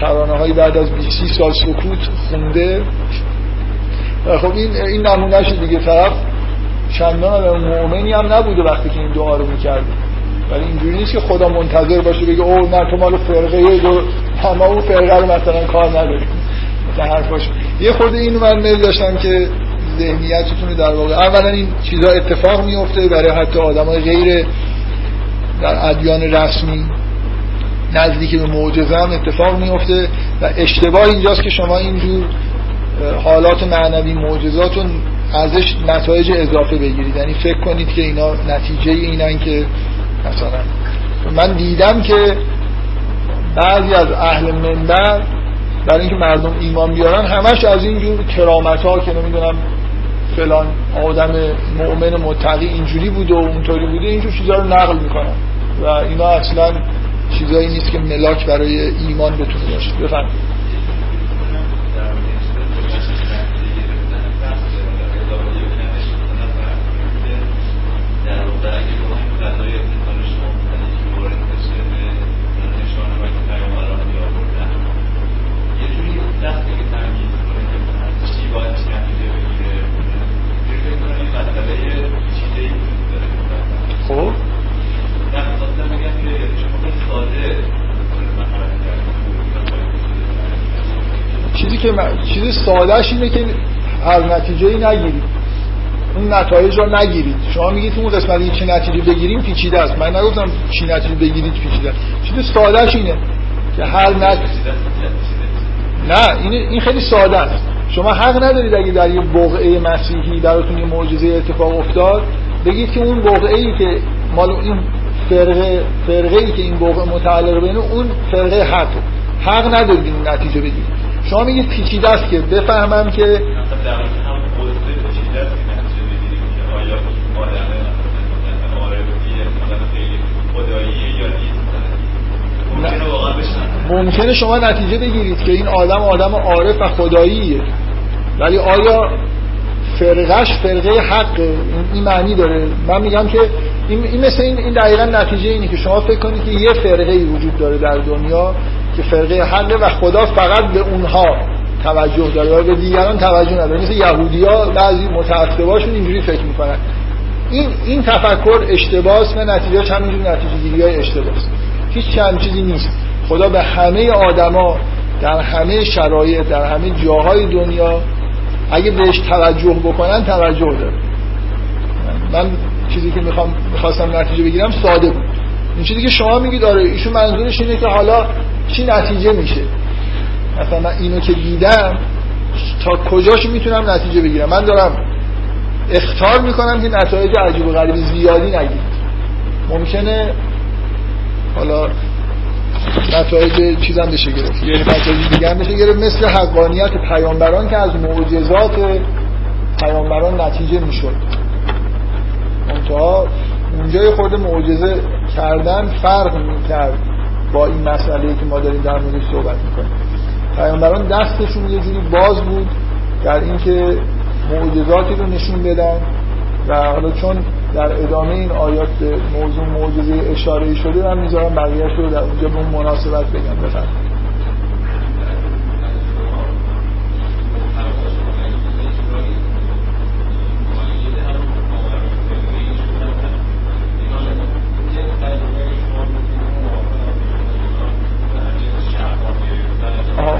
ترانه هایی بعد از 20 سال سکوت خونده. خب این این نمونهش دیگه طرف چندان مؤمنی هم نبوده وقتی که این دعا رو می‌کرده ولی اینجوری نیست که خدا منتظر باشه بگه او نه تو مال فرقه دو ما اون فرقه رو مثلا کار نداریم. مثلا حرفاش. یه خورده اینو من میل داشتم که ذهنیتتون در واقع اولا این چیزا اتفاق میفته برای حتی آدمای غیر در ادیان رسمی. نزدیک به معجزه هم اتفاق میفته و اشتباه اینجاست که شما اینجور حالات معنوی معجزاتون ازش نتایج اضافه بگیرید. یعنی فکر کنید که اینا نتیجه اینن که مثلا من دیدم که بعضی از اهل منبر برای اینکه مردم ایمان بیارن همش از اینجور کرامت ها که نمی‌دونم فلان آدم مؤمن متقی اینجوری بوده و اونطوری بوده اینجور چیزا رو نقل می‌کنن. و اینا اصلا چیزایی نیست که ملاک برای ایمان بتونه باشه. بفرمایید. خب چیزی که من... چیز سادهش اینه که هر نتیجه ای نگیرید. اون نتایج رو نگیرید. شما میگید اون قسمتی چه نتیجه بگیریم پیچیده است. من نگفتم چی نتیجه بگیرید پیچیده چیز سادهش اینه که هر نت... نه این این خیلی ساده است. شما حق ندارید اگه در یه بقعه مسیحی براتون یه معجزه اتفاق افتاد بگید که اون بقعه ای که مال این فرقه فرقه ای که این بقعه متعلق بینه اون فرقه حق حق ندارید این نتیجه بگیرید. شما میگید پیچیده است که بفهمم که ممکنه شما نتیجه بگیرید که این آدم آدم عارف و خداییه. ولی آیا فرقش فرقه حق؟ این معنی داره. من میگم که این, مثل این دقیقا نتیجه اینه که شما فکر کنید که یه فرقه ای وجود داره در دنیا که فرقه حقه و خدا فقط به اونها توجه داره و به دیگران توجه نداره. مثل یهودی ها بعضی متعصباشون اینجوری فکر می‌کنن. این این تفکر اشتباس و نتیجهش همینجور نتیجه گیری های اشتباس. هیچ چند چیزی نیست. خدا به همه آدما در همه شرایط در همه جاهای دنیا اگه بهش توجه بکنن توجه داره. من چیزی که می‌خوام می‌خواستم نتیجه بگیرم ساده بود. این چیزی که شما میگید داره ایشون منظورش اینه که حالا چی نتیجه میشه؟ مثلا من اینو که دیدم تا کجاش می‌تونم نتیجه بگیرم؟ من دارم اختار می‌کنم که نتایج عجیب و غریب زیادی نگید. ممکنه حالا نتایج چیزم بشه گرفت. یعنی نتایج دیگه بشه گرفت مثل حقانیت پیامبران که از معجزات پیامبران نتیجه می‌شد. منتها اونجای خورده معجزه کردن فرق می‌کرد با این مسئله که ما داریم در موردش صحبت می‌کنیم. پیامبران دستشون یه جوری باز بود در اینکه معجزاتی رو نشون بدن و حالا چون در ادامه این آیات موضوع معجزه اشاره شده من می‌ذارم بقیهش رو در اونجا به اون مناسبت بگم. بفرمایید.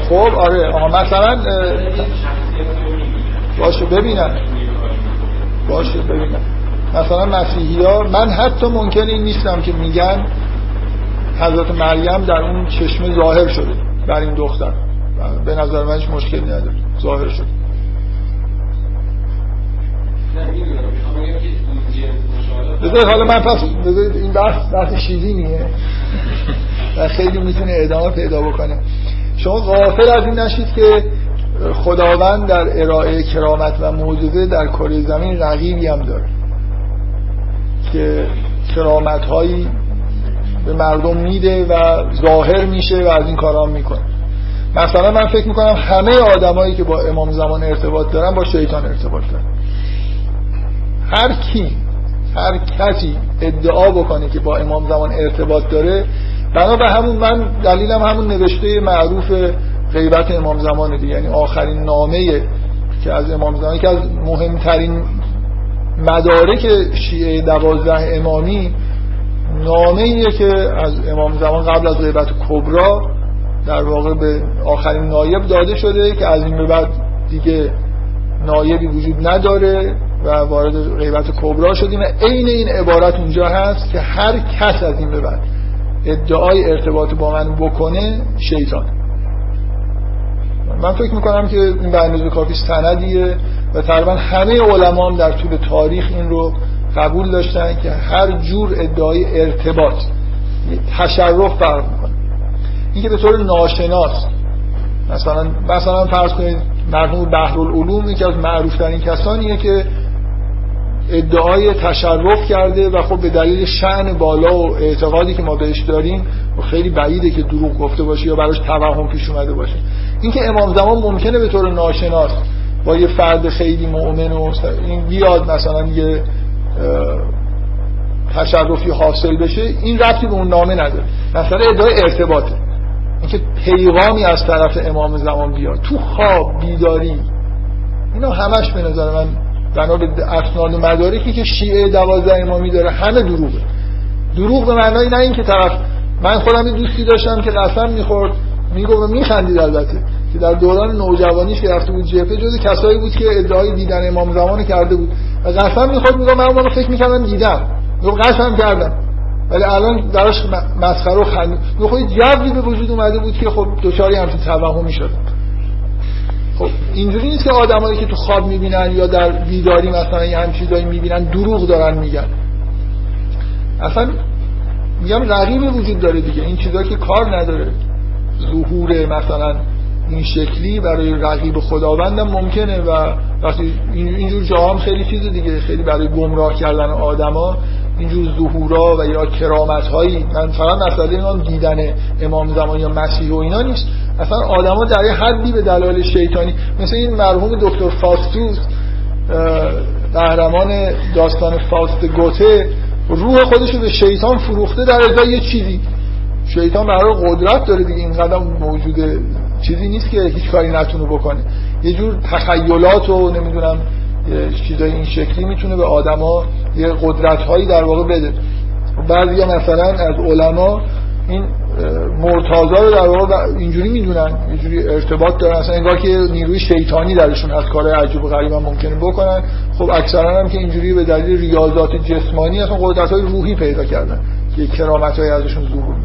خب آره. آه مثلا باشه ببینم. باشه ببینم. مثلا مسیحی ها من حتی ممکن این نیستم که میگن حضرت مریم در اون چشمه ظاهر شده بر این دختر. به نظر من هیچ مشکلی نداره. ظاهر شده. بذارید حالا من پس بذارید این بحث بحث شیرینیه. و خیلی می‌تونه ادامه پیدا بکنه. شما غافل از این نشید که خداوند در ارائه کرامت و معجزه در کره زمین رقیبی هم داره. که کرامت هایی به مردم میده و ظاهر میشه و از این کارا می‌کنه. مثلا من فکر می‌کنم همه آدمایی که با امام زمان ارتباط دارن با شیطان ارتباط دارن. هر کی هر کسی ادعا بکنه که با امام زمان ارتباط داره بنا به همون من دلیلم همون نوشته معروف غیبت امام زمان دیگه یعنی آخرین نامه که از امام زمان که از مهمترین مدارک شیعه دوازده امامی نامه ایه که از امام زمان قبل از غیبت کبرا در واقع به آخرین نایب داده شده که از این به بعد دیگه نایبی وجود نداره و وارد غیبت کبرا شدیم. عین این عبارت اونجا هست که هر کس از این به بعد ادعای ارتباط با من بکنه شیطان. من فکر می‌کنم که این اندازه کافی سندیه و تقریبا همه علما در طول تاریخ این رو قبول داشتن که هر جور ادعای ارتباط تشرف فرق می‌کنه. این که به طور ناشناس مثلا مثلا فرض کنید مرحوم بحرالعلوم یکی از معروف ترین کسانیه که ادعای تشرف کرده و خب به دلیل شعن بالا و اعتقادی که ما بهش داریم و خیلی بعیده که دروغ گفته باشه یا براش توهم پیش اومده باشه. اینکه امام زمان ممکنه به طور ناشناس با یه فرد خیلی مؤمن و این بیاد مثلا یه تشرفی حاصل بشه این ربطی به اون نامه نداره. مثلا ادعای ارتباطه. اینکه پیغامی از طرف امام زمان بیاد. تو خواب بیداری. اینا همش به نظر من بنا به اسناد مدارکی که شیعه دوازده امامی داره همه دروغه. دروغ به معنای نه اینکه طرف من خودم یه دوستی داشتم که قسم می‌خورد می‌گفت میخندید البته که در دوران نوجوانیش که رفته بود جبهه جز کسایی بود که ادعای دیدن امام زمان کرده بود. و قسم می‌خورد می‌گفت من اون فکر می‌کردم دیدم. می‌گفت قسم کردم. ولی الان دراش مسخره و خنده خود جوی به وجود اومده بود که خب دوچاری همچین توهمی شد خب اینجوری نیست که آدمایی که تو خواب می‌بینن یا در بیداری مثلا یه هم چیزایی می‌بینن دروغ دارن میگن. اصلا میگم رقیبی وجود داره دیگه. این چیزا که کار نداره. ظهور مثلا این شکلی برای رقیب خداوندم ممکنه و وقتی اینجور جاها هم خیلی چیز دیگه. خیلی برای گمراه کردن آدما اینجور ظهورا و یا کرامت هایی من فقط مسئله اینا دیدن امام زمان یا مسیح و اینا نیست. اصلا آدما در یه حدی به دلایل شیطانی مثل این مرحوم دکتر فاستوس قهرمان داستان فاست گوته روح خودش رو به شیطان فروخته در ازای یه چیزی. شیطان برای قدرت داره دیگه این قدم موجوده چیزی نیست که هیچ کاری نتونه بکنه. یه جور تخیلات و نمی‌دونم چیزای این شکلی می‌تونه به آدما یه قدرت هایی در واقع بده. بعضی مثلا از علما این مرتازا رو در واقع اینجوری می‌دونن یه جوری ارتباط دارن. اصلا انگار که نیروی شیطانی درشون از کار عجیب و غریب هم ممکنه بکنن. خب اکثرا هم که اینجوری به دلیل ریاضات جسمانی اصلا قدرت های روحی پیدا کردن. که کرامت های ازشون ظهور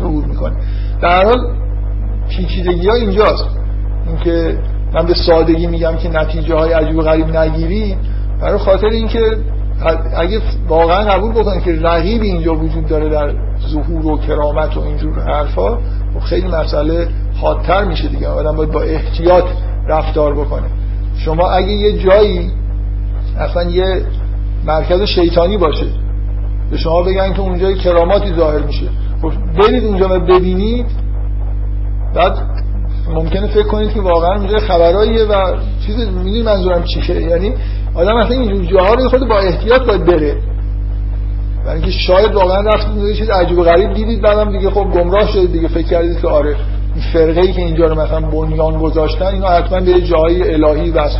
ظهور می‌کنه. در حال پیچیدگی ها اینجاست. اینکه من به سادگی میگم که نتیجه های عجیب و غریب نگیری برای خاطر اینکه اگه واقعا قبول بکنه که رقیبی اینجا وجود داره در ظهور و کرامت و اینجور حرفا خب خیلی مسئله حادتر میشه دیگه. آدم باید با احتیاط رفتار بکنه. شما اگه یه جایی اصلا یه مرکز شیطانی باشه به شما بگن که اونجا کراماتی ظاهر میشه خب برید اونجا و ببینید بعد ممکنه فکر کنید که واقعا اونجا خبراییه و چیز می‌دونی منظورم چیه یعنی آدم اصلا اینجور جاها رو خود با احتیاط باید بره. برای اینکه شاید واقعا رفتید یه چیز عجیب و غریب دیدید بعدم دیگه خب گمراه شدید دیگه فکر کردید که آره این فرقه ای که اینجا رو مثلا بنیان گذاشتن اینا حتما به جایی الهی وصل.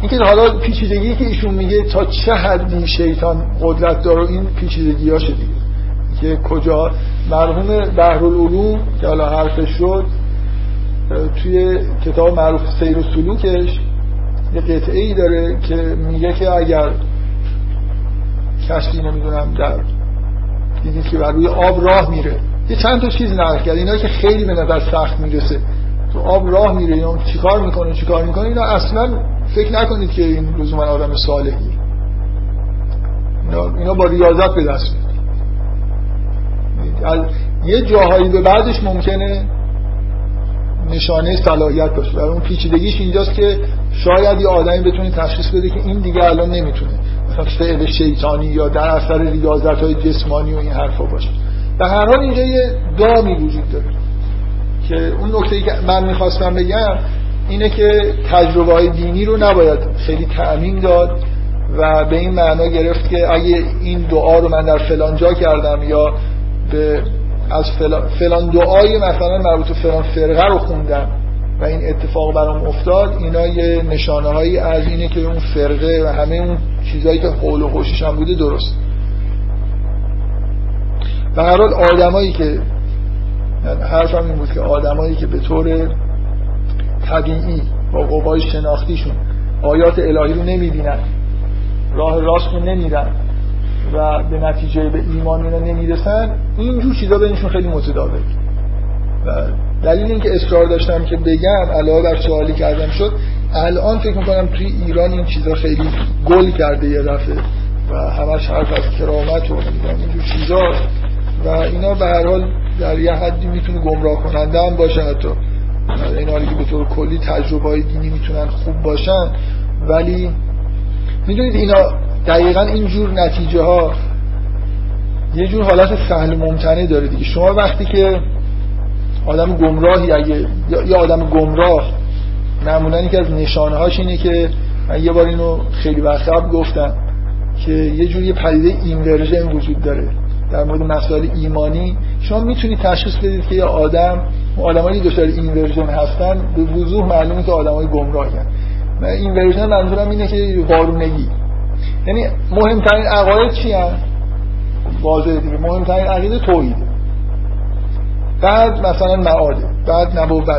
اینکه حالا پیچیدگی که ایشون میگه تا چه حدی شیطان قدرت داره این پیچیدگی هاشه دیگه. که کجا؟ مرحوم بحرالعلوم که حالا حرفش شد توی کتاب معروف سیر و سلوکش یه قطعه ای داره که میگه که اگر کشتی نمی‌دونم در دیدید که بر روی آب راه میره. یه چند تا چیز نقل کرد. اینا که خیلی به نظر سخت می‌رسه. تو آب راه میره یا چیکار می‌کنه چیکار می‌کنه؟ اینا اصلا فکر نکنید که این لزوما آدم صالحی اینا, با ریاضت به دست میاد یه جاهایی به بعدش ممکنه نشانه صلاحیت باشه. برای اون پیچیدگیش اینجاست که شاید یه آدمی بتونه تشخیص بده که این دیگه الان نمی‌تونه. مثلا فعل شیطانی یا در اثر ریاضت های جسمانی و این حرفا باشه. در هر حال اینجا یه دامی وجود داره که اون نکته که من می‌خواستم بگم اینه که تجربه های دینی رو نباید خیلی تأمین داد و به این معنا گرفت که اگه این دعا رو من در فلان جا کردم یا به از فلان, دعای مثلا مربوط فلان فرقه رو خوندم و این اتفاق برام افتاد اینا یه نشانه هایی از اینه که اون فرقه و همه اون چیزهایی که حول و حوشش هم بوده درست. به هر حال آدمایی که حرفم این بود که آدمایی که به طور طبیعی با قوای شناختیشون آیات الهی رو نمی‌بینن راه راست رو نمیرن و به نتیجه به ایمان اینا نمی‌رسن اینجور چیزا بینشون خیلی متداول و دلیل اینکه اصرار داشتم که بگم علاوه بر سوالی کردم شد الان فکر می‌کنم توی ایران این چیزا خیلی گل کرده یه دفعه و همش حرف از کرامت و اینجور چیزا. و اینا به هر حال در یه حدی می‌تونه گمراه کننده هم باشه حتی. این حالی که به طور کلی تجربه های دینی می‌تونن خوب باشن. ولی می‌دونید اینا دقیقا اینجور نتیجه ها یه جور حالت سهل ممتنع داره دیگه. شما وقتی که آدم گمراهی اگه یا آدم گمراه معمولا که از نشانه هاش اینه که من یه بار اینو خیلی وقت قبل گفتم که یه جوری پدیده inversion وجود داره. در مورد مسائل ایمانی شما می‌تونید تشخیص بدید که یه آدم آدمایی دچار inversion هستن به وضوح معلومه که آدمای گمراهن من inversion منظورم اینه که وارونگی یعنی مهمترین عقاید چی هم؟ واضحه دیگه. مهمترین عقیده توحیده بعد مثلا معاده بعد نبوته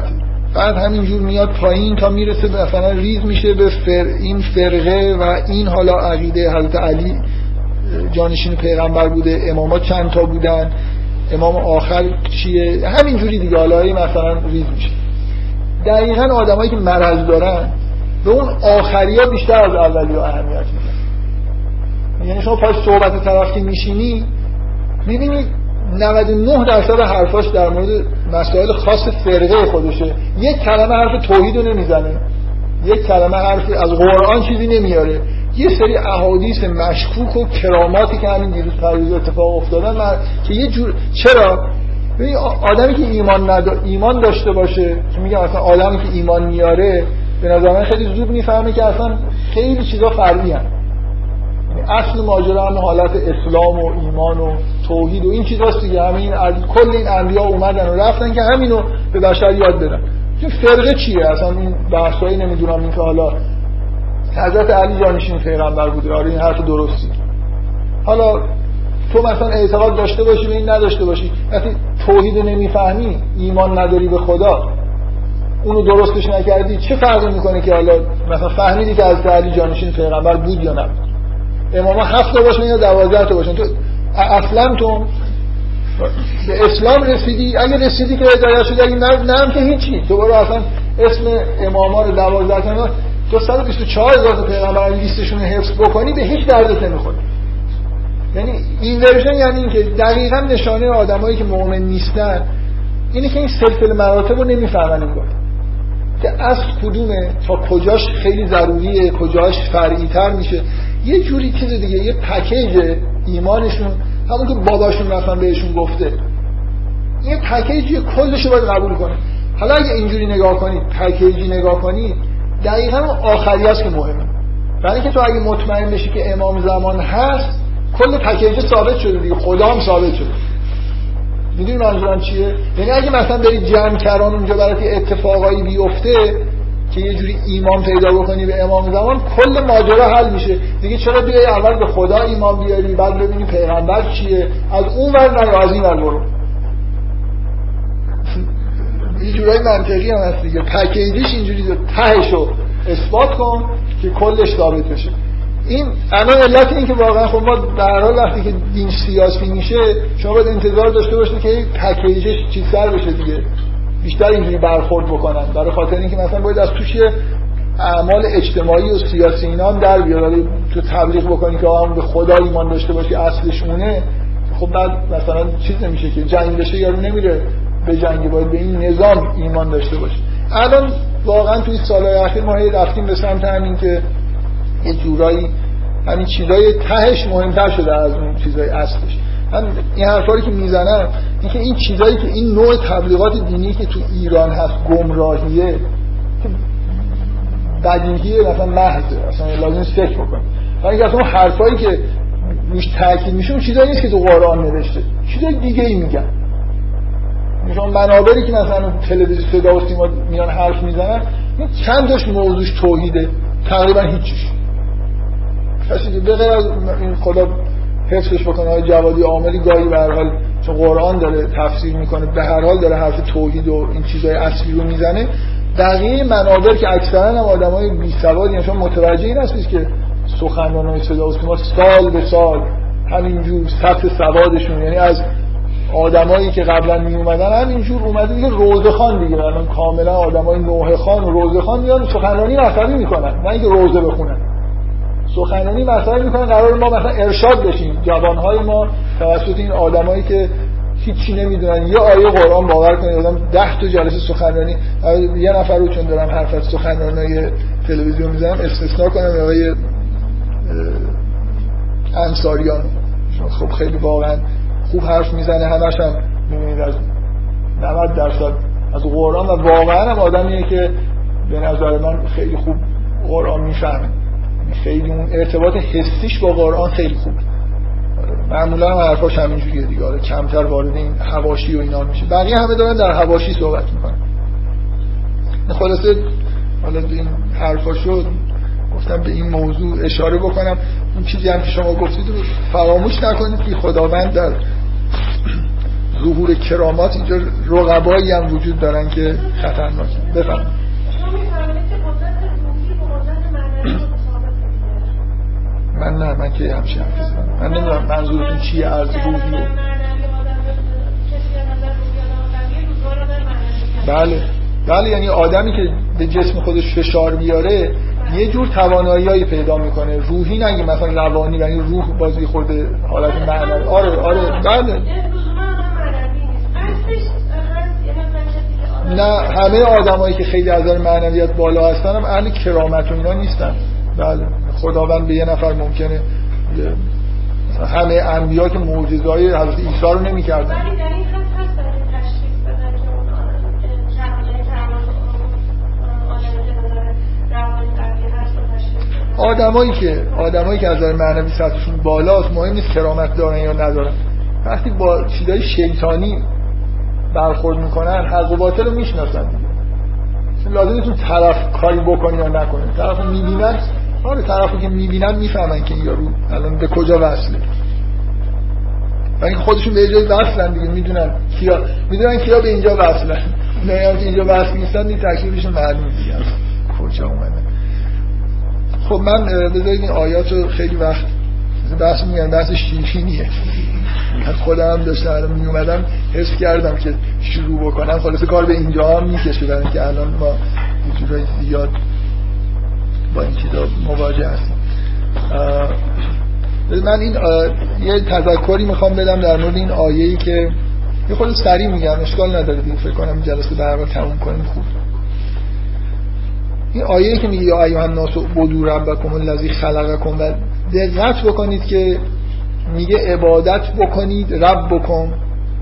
بعد همینجور میاد پایین تا می‌رسه مثلا ریز میشه به فر این فرقه و این حالا عقیده حضرت علی جانشین پیغمبر بوده امامات چند تا بودن امام آخر چیه؟ همینجوری دیگه. حالا مثلا ریز میشه. دقیقا آدمایی که مرض دارن به اون آخری ها بیشتر از اولی ها اهمیت میدن. یعنی شما پاش صحبت طرف که میشینی می‌بینید 99 درصد حرفاش در مورد مسائل خاص فرقه خودشه. یک کلمه حرف توحید رو نمی‌زنه. یک کلمه حرف از قرآن چیزی نمیاره. یه سری احادیث مشکوک و کراماتی که همین دیروز پریز اتفاق افتادن من... که یه جور چرا؟ آدمی که ایمان ند... ایمان داشته باشه که میگم اصلا آدمی که ایمان میاره به نظر من خیلی زود می‌فهمه که اصلا خیلی چیزا فرعی هم. اصل ماجرا هم حالت اسلام و ایمان و توحید و این چیزاست دیگه. همین کل این انبیا اومدن و رفتن که همینو به بشر یاد بدن. که فرقه چیه؟ اصلا این بحثایی نمی‌دونم. این که حالا حضرت علی جانشین پیغمبر بوده. آره این حرف درستی. حالا تو مثلا اعتقاد داشته باشی و این نداشته باشی. وقتی توحید نمی‌فهمی ایمان نداری به خدا اونو درستش نکردی چه فرقی می‌کنه که حالا مثلا فهمیدی که از علی جانشین پیغمبر بود یا نبود اماما هفت تا باشن یا دوازده تا باشن. تو اصلا تو به اسلام رسیدی؟ اگه رسیدی که هدایت شدی اگه نه هم که هیچی. برو اصلا اسم اماما رو دوازده تا تو 124 هزار تا پیغمبر لیستشون حفظ بکنی به هیچ دردت نمی‌خوره. یعنی این ورژن یعنی اینکه دقیقا نشانه آدمایی که مؤمن نیستن اینه که این سلسله مراتب رو نمی‌فهمن انگار که از کدومه تا کجاش خیلی ضروریه کجاش فرعی تر میشه. یه جوری چیز دیگه یه پکیج ایمانشون. همون که باباشون رفتن بهشون گفته. یه پکیج کلش رو باید قبول کنه. حالا اگه اینجوری نگاه کنید پکیجی نگاه کنید دقیقا آخری هست که مهمه. برای اینکه تو اگه مطمئن بشی که امام زمان هست کل پکیج ثابت شده دیگه. هم ثابت شده. می‌دونی منظورم چیه؟ یعنی اگه مثلا بری جمع کران اونجا برای اتفاقایی بیفته که یه جوری ایمان پیدا بکنی به امام زمان کل ماجرا حل میشه. دیگه چرا بیای اول به خدا ایمان بیاری بعد ببینی پیغمبر چیه؟ از اون ور نه از این ور برو. یه جورای منطقی هم هست دیگه. پکیجش اینجوری تهشو اثبات کن که کلش ثابت بشه. این الان علت این که واقعا خب ما در حال وقتی که دین سیاسی میشه شما باید انتظار داشته باشید که پکیجش چیز سر بشه دیگه. بیشتر اینجوری برخورد بکنن. برای خاطر اینکه مثلا باید از توش اعمال اجتماعی و سیاسی اینا هم در بیاد. تو تبلیغ بکنی که آن به خدا ایمان داشته باشی اصلش اونه. خب بعد مثلا چیز نمیشه که جنگ بشه یارو نمیره به جنگ. باید به این نظام ایمان داشته باشه. الان واقعا توی سالهای اخیر ما رفتیم به سمت همین که یه جورایی همین چیزای تهش مهمتر شده از اون چیزای اصلش. من این حرفایی که می‌زنم اینکه این چیزایی که این نوع تبلیغات دینی که تو ایران هست گمراهیه که بدیهیه مثلا محضه اصلا لازم فکر بکنیم من اینکه اصلا حرفایی که روش تاکید میشه اون چیزایی نیست که تو قرآن نوشته. چیزای دیگه ای میگن. شما منابری که مثلا تلویزیون صدا و سیما میان حرف می‌زنن چند تاش موضوعش توحیده. تقریبا هیچیش. کسی که بغیر از این خدا حفظش بکنه. های جوادی عاملی گاهی به هر حال چون قرآن داره تفسیر می‌کنه به هر حال داره حرف توحید و این چیزای اصلی رو می‌زنه. بقیه منابر که اکثرا هم آدمای بی سوادی یعنی شما متوجه این هستید که سخنرانای صدا و سیما سال به سال همینجور سطح سوادشون یعنی از آدمایی که قبلا می اومدن همینجور اومده دیگه روزه خان دیگه. الان کاملا آدمای نوه خان و روزه خان میان سخنرانی مطلبی می‌کنن نه اینکه روزه بخونن. سخنرانی مطرح می‌کنن قرار ما مثلا ارشاد بشیم. جوانهای ما توسط این آدمایی که هیچی نمی‌دونن یه آیه قرآن باور کنید آدم ده تا جلسه سخنرانی یه نفر رو چون دارم حرف از سخنرانی تلویزیون می‌زنم استثناء کنم آقای انصاریان. خب خیلی واقعا خوب حرف می‌زنه همش هم. می‌بینید از 90 درصد از قرآن و واقعا هم آدمیه که به نظر من خیلی خوب قرآن می‌فهمه. خیلی اون ارتباط حسیش با قرآن خیلی خوب. معمولا هم حرفاش همینجوریه دیگه. آره کمتر وارد این هواشی و اینا میشه. بقیه همه دارن در هواشی صحبت می‌کنن. خلاصه حالا این حرفاشو گفتم به این موضوع اشاره بکنم. اون چیزی هم که شما گفتید رو فراموش نکنید که خداوند در ظهور کرامات اینجا رقبایی هم وجود دارن که خطرناکن بفرمایید. من نه من که همچین حرفی زدم. من نمی‌دونم منظورتون چیه از روحی بله. بله یعنی آدمی که به جسم خودش فشار بیاره یه جور توانایی پیدا می‌کنه. روحی نگه مثلا روانی و این روح بازی خورده حالت معنوی آره. آره بله. نه همه آدمایی که خیلی از معنویت بالا هستن هم اهل کرامت و اینا نیستن. بله. خداوند به یه نفر ممکنه همه انبیا که معجزه های حضرت عیسی رو نمی‌کردن. آدمایی که آدمایی که از نظر معنوی سطحشون بالاست مهم نیست کرامت دارن یا ندارن. وقتی با چیزای شیطانی برخورد می‌کنن حق و باطل رو می‌شناسن لازم نیست طرف کاری بکنی یا نکنه طرف می‌بینن آره طرفی که می‌بینن می‌فهمن که این یارو الان به کجا وصله. و اینکه خودشون به جای وصلن دیگه می‌دونن کیا می‌دونن کیا به اینجا وصلن. نه که اینجا وصل نیستن این تکلیفشون معلوم دیگه. کجا اومدن. خب من بذارید این آیات رو خیلی وقت بحث میگن بحث شیرینیه. از خودم هم داشتم می اومدم حس کردم که شروع بکنم. خلاص کار به اینجا هم می‌کشه که الان ما یه زیاد این چیزا. مواجه هستیم من این یه تذکری می‌خوام بدم در مورد این آیه‌ای که یه خود سریع میگم اشکال نداره دیگه فکر کنم جلسه برنامه تموم کنیم خوب. این آیه که میگه یا ایها الناس بدو ربکم الذی خلقکم و دقت بکنید که میگه عبادت بکنید رب بکن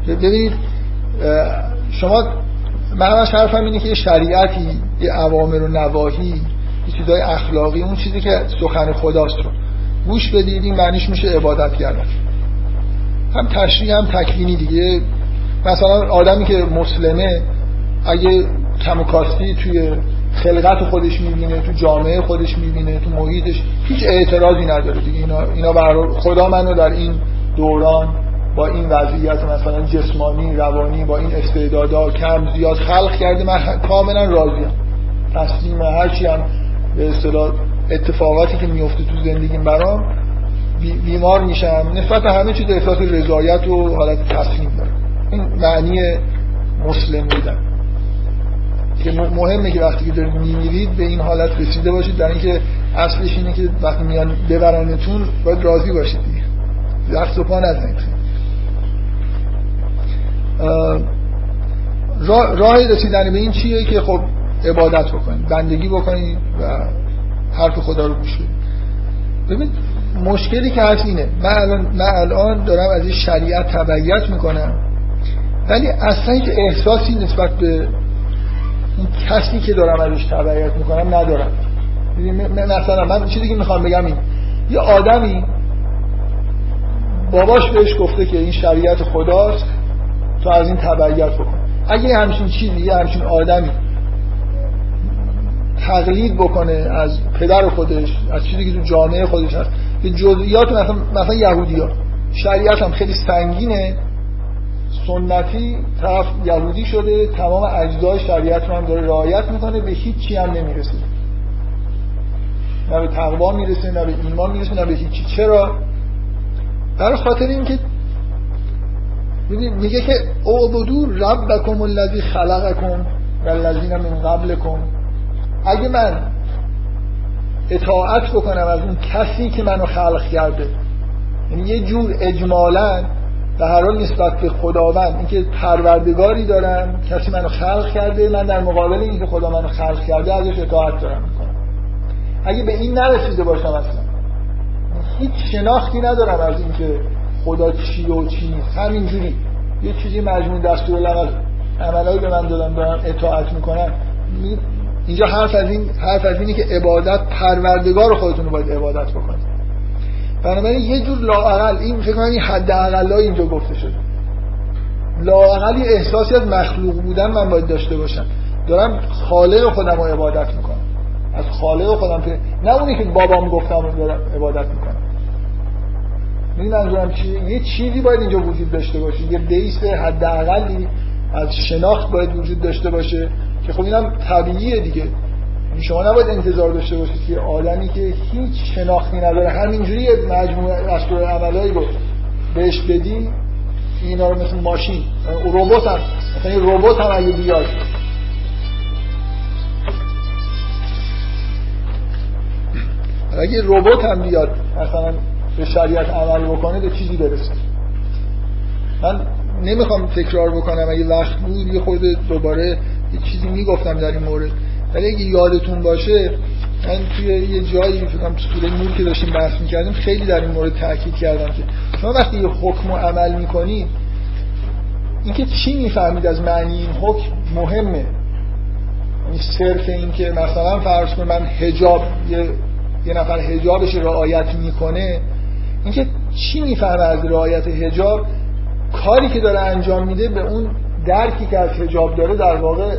ببینید شما من همش حرفم اینه که یه شریعتی یه عوامر و نواهی چیزای اخلاقی اون چیزی که سخن خداست رو. گوش بدید این معنیش میشه عبادت کردن. هم تشریح هم تکوینی دیگه. مثلا آدمی که مسلمه اگه کم و کاستی توی خلقت خودش می‌بینه تو جامعه خودش می‌بینه تو محیطش هیچ اعتراضی نداره دیگه. اینا, اینا برای خدا منو در این دوران با این وضعیت مثلا جسمانی روانی با این استعدادا کم زیاد خلق کرده من کاملا راضیم. تسلیم هرچی هم به اصطلاح اتفاقاتی که میفته تو زندگیم برام بیمار میشم. نسبت به همه چیز احساس رضایت و حالت تسلیم دارم. این معنی مسلم بودن. که مهمه که وقتی که دارید میمیرید به این حالت رسیده باشید. در اینکه اصلش اینه که وقتی میان ببرنتون باید راضی باشید دیگه. دست و پا نزنید. راه رسیدن به این چیه که خب عبادت بکنید بندگی بکنید و حرف خدا رو گوش بدید ببین مشکلی که هست اینه من الان, من الان دارم از این شریعت تبعیت می‌کنم ولی اصلا هیچ احساسی نسبت به این کسی که دارم ازش تبعیت می‌کنم ندارم. مثلا من چیزی که می‌خوام بگم این یه آدمی باباش بهش گفته که این شریعت خداست تو از این تبعیت بکن. اگه همچین چیزی یه همچین آدمی تقلید بکنه از پدر خودش از چیزی که تو جامعه خودش هست. به جزئیات مثلا مثلا یهودی ها شریعت هم خیلی سنگینه. سنتی طرف یهودی شده تمام اجزای شریعت رو هم داره رعایت می‌کنه به هیچ چی هم نمی‌رسه. نه به تقوا می‌رسه نه به ایمان می‌رسه نه به هیچی. چرا؟ برای خاطر اینکه میگه که اعبدو ربکم الذی خلقکم و الذین من قبلکم. اگه من اطاعت بکنم از اون کسی که منو خلق کرده یعنی یه جور اجمالا به هر حال نسبت به خداوند اینکه پروردگاری دارم کسی منو خلق کرده من در مقابل اینکه خدا منو خلق کرده ازش اطاعت دارم می‌کنم. اگه به این نرسیده باشم اصلا هیچ شناختی ندارم از اینکه خدا چی و چی نیست. همینجوری. یه چیزی مجموع دستور العمل عملایی به من دادن دارم اطاعت می‌کنم. اینجا حرف از این حرف از اینه که عبادت پروردگار خودتون رو باید عبادت بکنید. بنابراین یه جور لاعقل این فکر کنم این حد اقلای اینجا گفته شده. لاعقل احساسی از مخلوق بودن من باید داشته باشم. دارم خالق خودم رو عبادت می‌کنم. از خالق خودم که نه اونی که بابام گفتم رو دارم عبادت می‌کنم. این منظورم چیه یه چیزی باید اینجا وجود داشته باشه. یه بیس حداقلی از شناخت باید وجود داشته باشه. که خب اینم طبیعیه دیگه. یعنی شما نباید انتظار داشته باشید که آدمی که هیچ شناختی نداره همینجوری مجموعه دستور عملایی رو بهش بدی اینا رو مثل ماشین ربات هم مثلا این ربات هم اگه بیاد. اگه ربات هم بیاد مثلا به شریعت عمل بکنه به چیزی برسه؟ من نمی‌خوام تکرار بکنم اگه وقت بود یه خورده دوباره یه چیزی می‌گفتم در این مورد. ولی اگه یادتون باشه من توی یه جایی فکرم سوره نور که داشتیم بحث می‌کردیم خیلی در این مورد تاکید کردم که شما وقتی یه حکم و عمل می‌کنید اینکه چی می‌فهمید از معنی این حکم مهمه. یعنی صرف این که مثلا فرض کنید من حجاب یه, یه نفر حجابش رعایت می‌کنه اینکه چی می‌فهمه از رعایت حجاب؟ کاری که داره انجام میده به اون درکی که از حجاب داره در واقع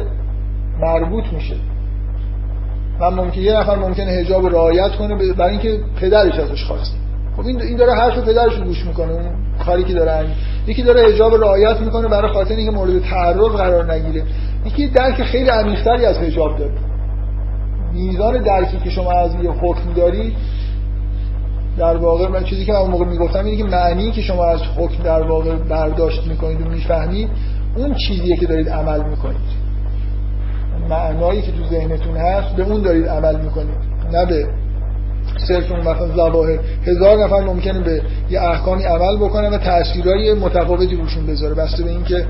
مربوط میشه. من ممکن یه نفر ممکنه حجاب رعایت کنه برای اینکه پدرش ازش خواسته. خب این داره حرف پدرش رو گوش می‌کنه اون کاری که داره انجام یکی داره حجاب رعایت می‌کنه برای خاطر اینکه مورد تعرض قرار نگیره. یکی درک خیلی عمیق‌تری از حجاب داره. میزان درکی که شما از یه حکم داری در واقع من چیزی که من موقع می‌گفتم اینه که معنی که شما از حکم در واقع برداشت می‌کنید و می‌فهمید اون چیزیه که دارید عمل می‌کنید. معنایی که تو ذهنتون هست به اون دارید عمل می‌کنید. نه به صرف اون مثلا زواهر. هزار نفر ممکنه به یه احکامی عمل بکنه و تاثیرهای متفاوتی روشون بذاره. بسته به اینکه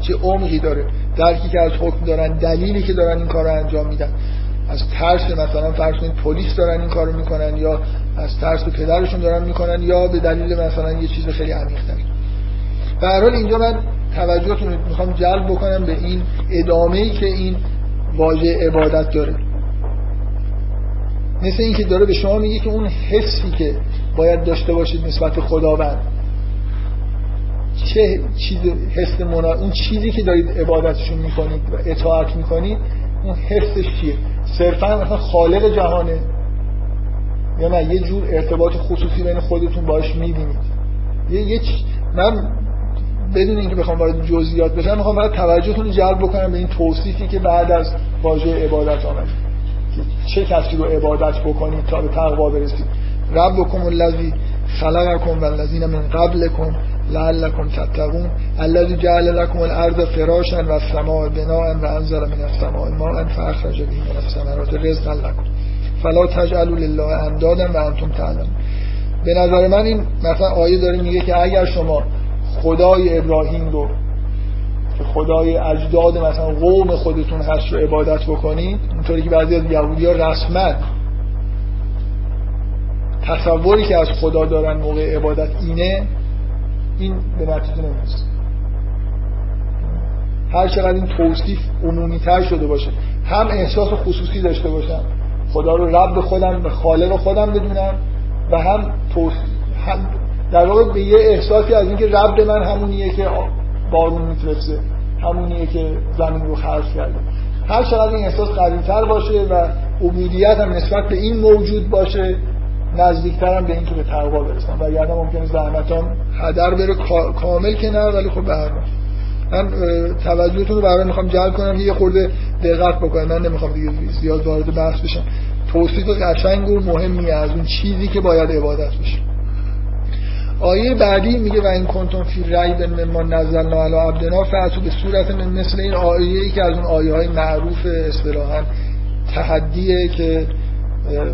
چه عمقی داره درکی که از حکم دارن دلیلی که دارن این کار انجام میدن. از ترس مثلا فرض کنید پلیس دارن این کارو می‌کنن یا از ترس پدرشون دارن می‌کنن یا به دلیل مثلا یه چیز خیلی عمیق تر به هر حال اینجا من توجهتون رو می‌خوام جلب بکنم به این ادامه ای که این واژه عبادت داره. مثل اینکه داره به شما میگه که اون حسی که باید داشته باشید نسبت خداوند. چه چیز حس منا... اون چیزی که دارید عبادتشون می‌کنید و اطاعت می‌کنید اون حسش چیه؟ صرفا مثلا خالق جهانه. یا نه یه جور ارتباط خصوصی بین خودتون باش می‌بینید. یه, یه من بدون اینکه بخوام وارد جزئیات بشم می‌خوام فقط توجهتون رو جلب بکنم به این توصیفی که بعد از واژه عبادت آمد. چه کسی رو عبادت بکنید تا به تقوا برسید؟ ربکم الذی خلقکم والذین من قبلکم لعلکم تتقون الذی جعل لكم الارض فراشا والسماء بناء وانزل من السماء ماء فاخرج به من الثمرات رزقا لكم فلا تجعلوا لله اندادا و انتم تعلمون. به نظر من این مثلا آیه داره میگه که اگر شما خدای ابراهیم رو که خدای اجداد مثلا قوم خودتون هست رو عبادت بکنید اونطوری که بعضی از یهودی ها رسما تصوری که از خدا دارن موقع عبادت اینه این به نتیجه نمی‌رسه. هر چقدر این توصیف عمومی تر شده باشه هم احساس خصوصی داشته باشم خدا رو رب خودم به خالق خودم بدونم و هم هم در واقع به یه احساسی از اینکه رب من همونیه که بارون میفرسته همونیه که زمین رو خلق کرده. هر چقدر این احساس قویتر باشه و عبودیت هم نسبت به این موجود باشه نزدیکترم به اینکه به تقوا برسن وگرنه ممکنه زحمتام هدر بره کامل که نه ولی خب به هر من توجهتون رو برای می‌خوام جلب کنم یه خورده دقت بکنم. من نمی‌خوام دیگه زیاد وارد بحث بشم. توصیف قشنگ و مهمی از اون چیزی که باید عبادت بشه. آیه بعدی میگه و این کنتون فی ریب مما نزلنا علی عبدنا فاتو به صورت مثل این آیه ای که از اون آیه های معروف اصطلاحا تحدیه که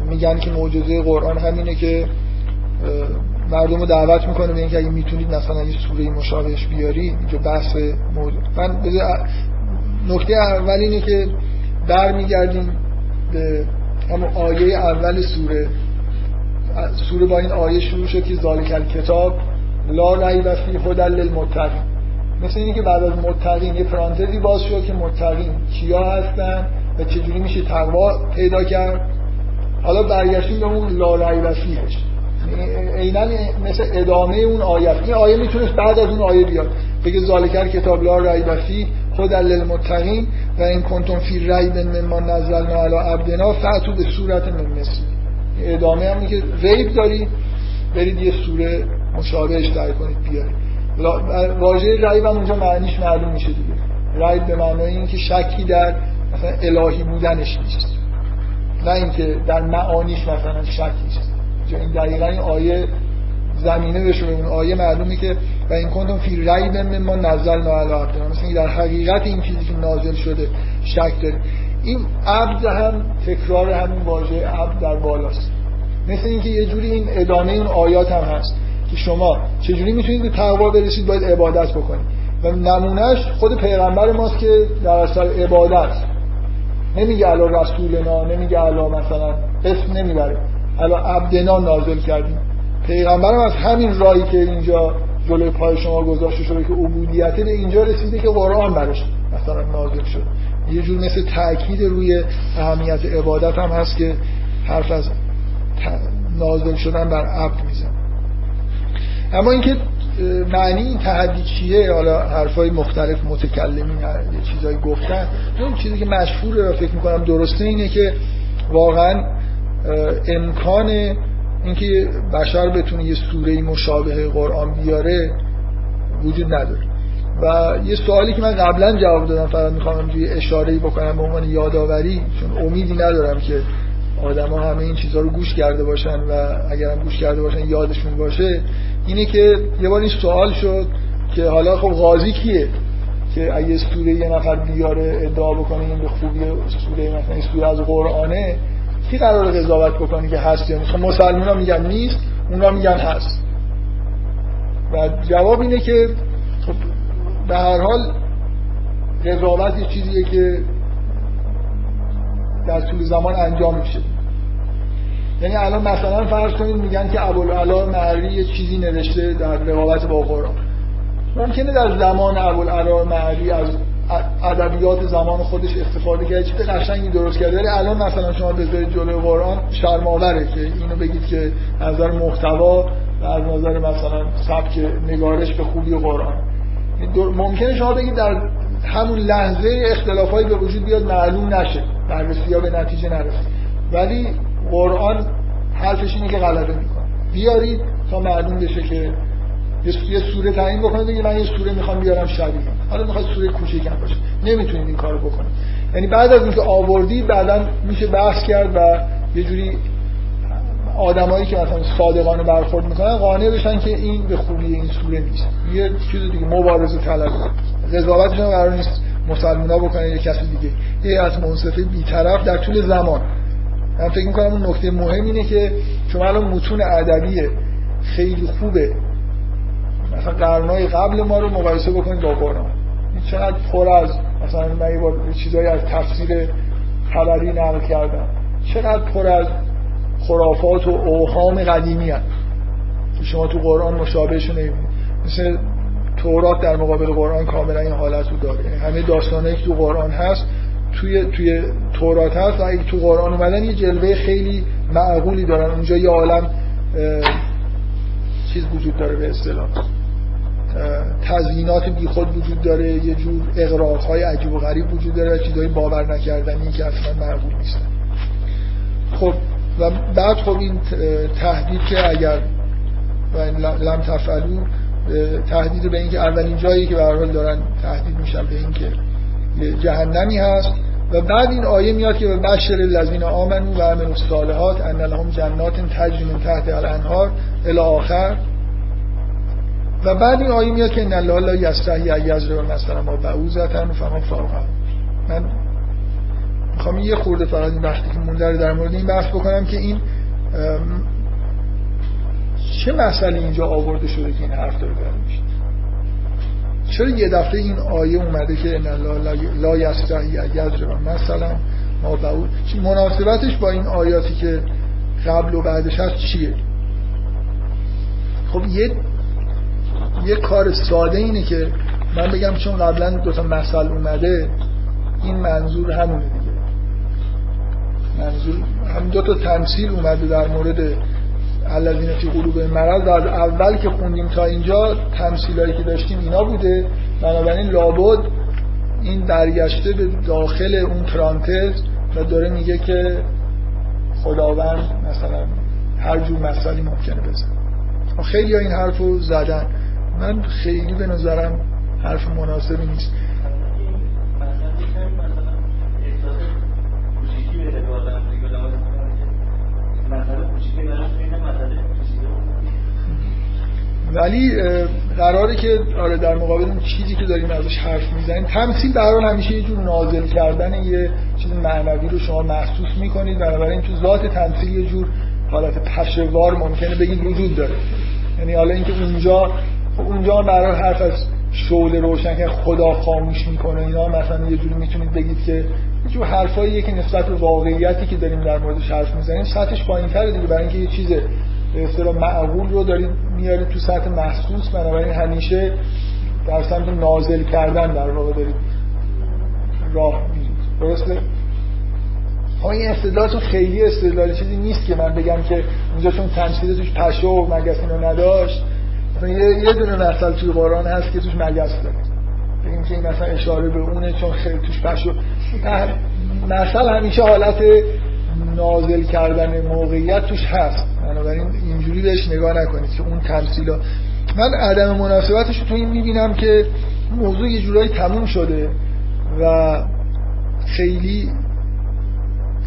میگن که معجزه قرآن همینه که مردم رو دعوت می‌کنه به اینکه اگه می‌تونید مثلا یه سوره مشابهش بیاری اینجا بحث موضوع من نکته اول اینه که برمیگردیم به همون آیه اول سوره. سوره با این آیه شروع شد که ذالک کتاب لا ریب فی هدى للمتقین. مثل اینه که بعد از متقین یه پرانتزی باز شد که متقین کیا هستن و چجوری میشه تقوا پیدا کرد. حالا برگشتیم به اون لا ریب فیهش. عینا مثل ادامه اون آیه این آیه می‌تونست بعد از اون آیه بیاد. بگه ذالکر کتاب لا ریب فی خود للمتقین و این کنتم فی ریب مما نزلنا علی عبدنا فاتو به صورت من ادامه هم که ریب دارید برید یه سوره مشابهش در کنید بیارید. واژه ریب هم اونجا معنیش معلوم میشه دیگه. ریب به معنای اینکه شکی در مثلا الهی بودنش نیست. نه اینکه در معانیش مثلا شکی نیست. این دقیقا این آیه زمینه بشه. اون آیه معلومه که و این کنتم فی ریب ما نزل علی عبدنا. مثلا در حقیقت این چیزی که نازل شده شک داره. این عبد هم تکرار همین واژه عبد در بالاست. مثل اینکه یه جوری این ادامه اون آیات هم هست که شما چجوری می‌تونید به تقوا برسید باید عبادت بکنید. و نمونهش خود پیغمبر ماست که در اصل عبادت. نمیگه علا رسولنا نمیگه علا مثلا اسم نمی‌بره. علا عبدنا نازل کردیم. پیغمبرم از همین راهی که اینجا جلوی پای شما گذاشته شده که عبودیت به اینجا رسیده که قرآن برش مثلا نازل شد یه جور مثل تاکید روی اهمیت عبادت هم هست که حرف از نازل شدن بر عبد میزن اما اینکه معنی این تحدی چیه؟ حالا حرفای مختلف متکلمین یه چیزایی گفتن. اون چیزی که مشهوره رو فکر می‌کنم درسته اینه که واقعا امکان اینکه بشر بتونه یه سوره مشابه قرآن بیاره وجود نداره. و یه سوالی که من قبلا جواب دادم فقط می‌خوام یه اشاره بکنم به عنوان یادآوری چون امیدی ندارم که آدما همه این چیزها رو گوش کرده باشن و اگرم گوش کرده باشن یادشون باشه اینه که یه بار این سوال شد که حالا خب غازی کیه؟ که اگه سوره یه نفر بیاره ادعا بکنه این به خوبی سوره مثلا سوره از قرآنه کی قرار قضاوت بکنه که هست یا نیست؟ خب مسلمان ها میگن نیست اونا میگن هست. و جواب اینه که به هر حال قضاوت یه چیزیه که در طول زمان انجام میشه. یعنی الان مثلا فرض کنید میگن که ابوالعلا معری یه چیزی نوشته در رقابت با قرآن ممکنه در زمان ابوالعلا معری از ادبیات زمان خودش استفاده کرده چیز قشنگی درست کرده. ولی الان مثلا شما بذارید جلوی قرآن شرم‌آوره که اینو بگید که از نظر محتوا و از نظر مثلا سبک نگارش به خوبی قرآن. ممکنه شما بگید در همون لحظه اختلافایی به وجود بیاد معلوم نشه. بررسی ها به نتیجه نرسه. ولی قرآن حرفش اینه که غلبه می‌کنه. بیارید تا معلوم بشه که یه سوره تعیین بکنید بگید من یه سوره می‌خوام بیارم شبیه. حالا می‌خواد سوره کوچیکم باشه. نمی‌تونید این کارو بکنید. یعنی بعد از اینکه آوردی بعدا میشه بحث کرد و یه جوری آدمایی که مثلا صادقانه برخورد می‌کنن قانع بشن که این به خوبی این سوره نیست. یه چیز دیگه مبارزه طلب. قضاوتشون قرار نیست مسلمونا بکنن یه کسی دیگه. یه از منصفه بیطرف در طول زمان. من فکر می‌کنم اون نکته مهم اینه که شما الان متون ادبی خیلی خوبه. مثلا قرنهای قبل ما رو مقایسه بکنید با قرآن. این چقدر پر از مثلا من یه چیزایی از تفسیر خبری نقل کردم. چقدر پر از خرافات و اوهام قدیمی هست. که شما تو قرآن مشابهشو نمی‌بینید مثل تورات در مقابل قرآن کاملا این حالت رو داره. یعنی همه داستانه که تو قرآن هست توی توی تورات هست و اگه تو قرآن اومدن یه جلوه خیلی معقولی دارن. اونجا یه عالم چیز وجود داره به اصطلاح. تزیینات بیخود وجود داره. یه جور اقراض های عجیب و غریب وجود داره چیزهای باور نکردنی که اصلا معقول نیستن. خب و بعد خب این تهدید که اگر و لم تفعلو تهدید به اینکه اولین جایی که به حال دارن تهدید میشن به اینکه جهنمی هست. و بعد این آیه میاد که بشر الذین آمنو و عملوا الصالحات ان لهم جنات تجری من تحت الانهار الی آخر. و بعد این آیه میاد که ان الله لا یستحی ان یضرب مثلا ما بعوزتن فما فوق من می‌خوام یه خورده فقط وقتی که مونده در مورد این بحث بکنم که این چه مسئله اینجا آورده شده که این حرف داره برای میشه چرا یه دفعه این آیه اومده که ان لا یستحی یضرب مثلا ما بعود مناسبتش با این آیاتی که قبل و بعدش هست چیه؟ خب یه یه کار ساده اینه که من بگم چون قبلا دو تا مثل اومده این منظور همونه. منظور هم دو تا تمثیل اومده در مورد الذین فی قلوب مرض. در اول که خوندیم تا اینجا تمثیلایی که داشتیم اینا بوده. بنابراین لابد این برگشته به داخل اون پرانتز و داره میگه که خداوند مثلا هر جور مثالی ممکنه بزن خیلی این حرف رو زدن. من خیلی به نظرم حرف مناسبی نیست. ولی قراره که آره در مقابل اون چیزی که داریم ازش حرف می‌زنیم تمثیل در حال همیشه یه جور نازل کردن یه چیز معنوی رو شما محسوس می‌کنید. بنابراین تو ذات تمثیل یه جور حالت پشوار ممکنه بگید وجود داره. یعنی حالا اینکه اونجا اونجا قرار حرف از شعله روشن که خدا خاموش می‌کنه اینا مثلا یه جوری می‌تونید بگید که جور حرفایی که نسبت به واقعیتی که داریم در موردش حرف می‌زنیم سطحش پایینتره دیگه. برای اینکه یه چیز به اصطلاح معقول رو دارید میارید تو سطح محسوس بنابراین همیشه در سمت نازل کردن در واقع دارید راه میرید درسته؟ اما این استدلالتون خیلی استدلال چیزی نیست که من بگم که اونجا چون تمثیل توش پشه و مگس اینو نداشت. یه, یه دونه مثل توی قرآن هست که توش مگس داره. بگیم که این مثلا اشاره به اونه چون خیلی توش پشه مثل همیشه حالت نازل کردن موقعیت توش هست. بنابراین اینجوری بهش نگاه نکنید که اون تمثیلا. من عدم مناسبتش تو این می‌بینم که موضوع یه جورایی تموم شده و خیلی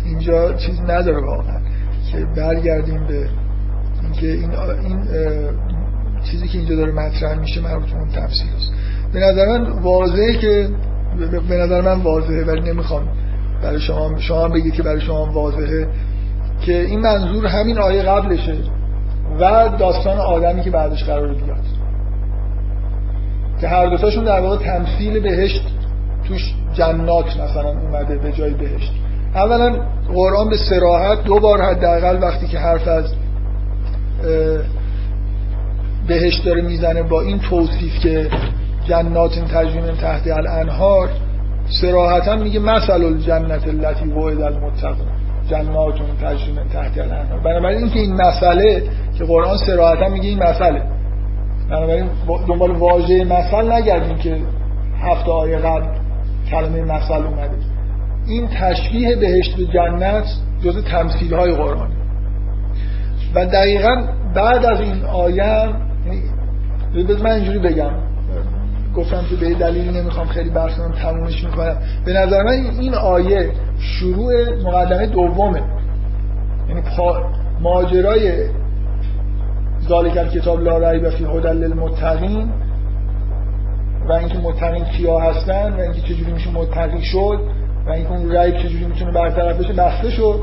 اینجا چیز نداره واقعا که برگردیم به اینکه این, این چیزی که اینجا داره مطرح میشه مربوط به اون تفسیر است. به نظر من واضحه که به نظر من واضحه ولی نمی‌خوام برای شما شما بگید که برای شما واضحه که این منظور همین آیه قبلشه و داستان آدمی که بعدش قرار بیاد که هر دوتاشون در واقع تمثیل بهشت توش جنات مثلا اومده به جای بهشت. اولا قرآن به سراحت دو بار حداقل وقتی که حرف از بهشت داره می‌زنه با این توصیف که جنات تجریم تحت الانهار سراحتا میگه مثل الجنت التي وعد المتقون جنات تجریم تحت الانهار. بنابراین اینکه این مسئله که قرآن سراحتا میگه این مسئله. بنابراین دنبال واژه مثل نگردیم که هفته آیه قبل کلمه مثل اومده. این تشبیه بهشت به جنت جز تمثیل های قرآن. و دقیقا بعد از این آیه بذار من اینجوری بگم. گفتم که به دلیلی نمی‌خوام خیلی بحث تمومش می‌کنم. به نظر من این آیه شروع مقدمه دومه. یعنی ماجرای ذالک کتاب لا ریب فی هدى للمتقین و اینکه متقین کیا هستن و اینکه چجوری میشه متقی شد و اینکه اون ریب چجوری می‌تونه برطرف بشه بسته شد.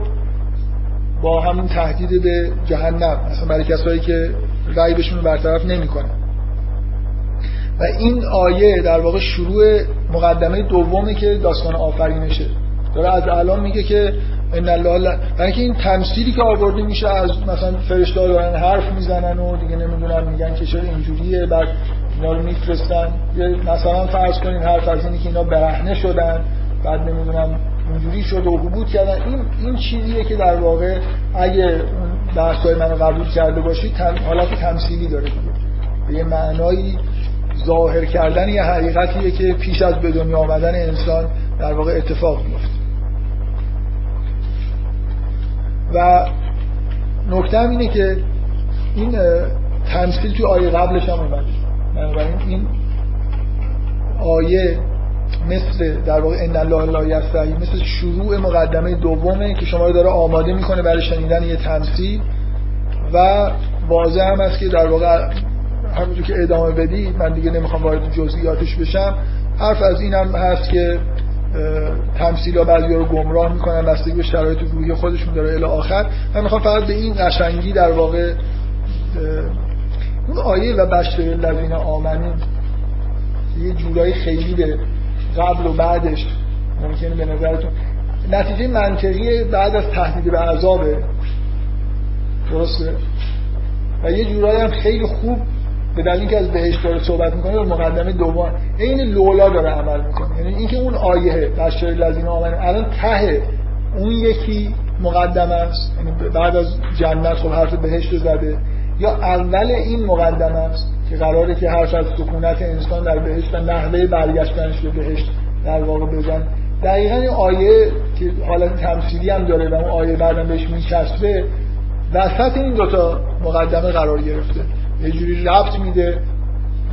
با همون تهدید به جهنم. مثلا برای کسایی که ریبشون رو برطرف نمی‌کنن. و این آیه در واقع شروع مقدمه دومه که داستان آفرینشه. داره از الان میگه که ان الله برای این تمثیلی که آورده میشه از مثلا فرشته دارن حرف می‌زنن و دیگه نمی‌دونن میگن که چرا اینجوریه بعد اینا رو میفرستن. مثلا فرض کنین حرف از اینی که اینا برهنه شدن بعد نمی‌دونم اینجوری شد و حبوط کردن. این این چیزیه که در واقع اگه بحثای منو قبول کرده باشید حالت تمثیلی داره دیگه. به یه معنایی ظاهر کردن یه حقیقتیه که پیش از به دنیا آمدن انسان در واقع اتفاق میفته. و نکته اینه که این تمثیل توی آیه قبلش هم اومد. بنابراین این آیه مثل در واقع ان الله لا یستحی مثل شروع مقدمه دومه که شما رو داره آماده می‌کنه برای شنیدن یه تمثیل و واضح هم است که در واقع همونجور که ادامه بدی من دیگه نمی‌خوام وارد جزئیاتش بشم. حرف از این هم هست که تمثیل ها بعضی رو گمراه می‌کنن بستگی به شرایط روحی خودشون داره الی آخر. من می‌خوام فقط به این قشنگی در واقع اون آیه و بشر الذین آمنون یه جورایی خیلی به قبل و بعدش ممکنه به نظرتون. نتیجه منطقی بعد از تهدید به عذابه. درسته؟ و یه جورایی هم خیلی خوب به دلیل اینکه از بهشت داره صحبت می‌کنه و مقدمه دوم. عین لولا داره عمل می‌کنه. یعنی اینکه اون آیه بشر الذین آمنون الان ته اون یکی مقدمه است. یعنی بعد از جنت خب حرف بهشت زده. یا اول این مقدمه است که قراره که حرف از سکونت انسان در بهشت و نحوه برگشتنش به بهشت در واقع بزن. دقیقا این آیه که حالت تمثیلی هم داره و اون آیه بعدم بهش میچسبه وسط این دوتا مقدمه قرار گرفته. یه جوری ربط میده.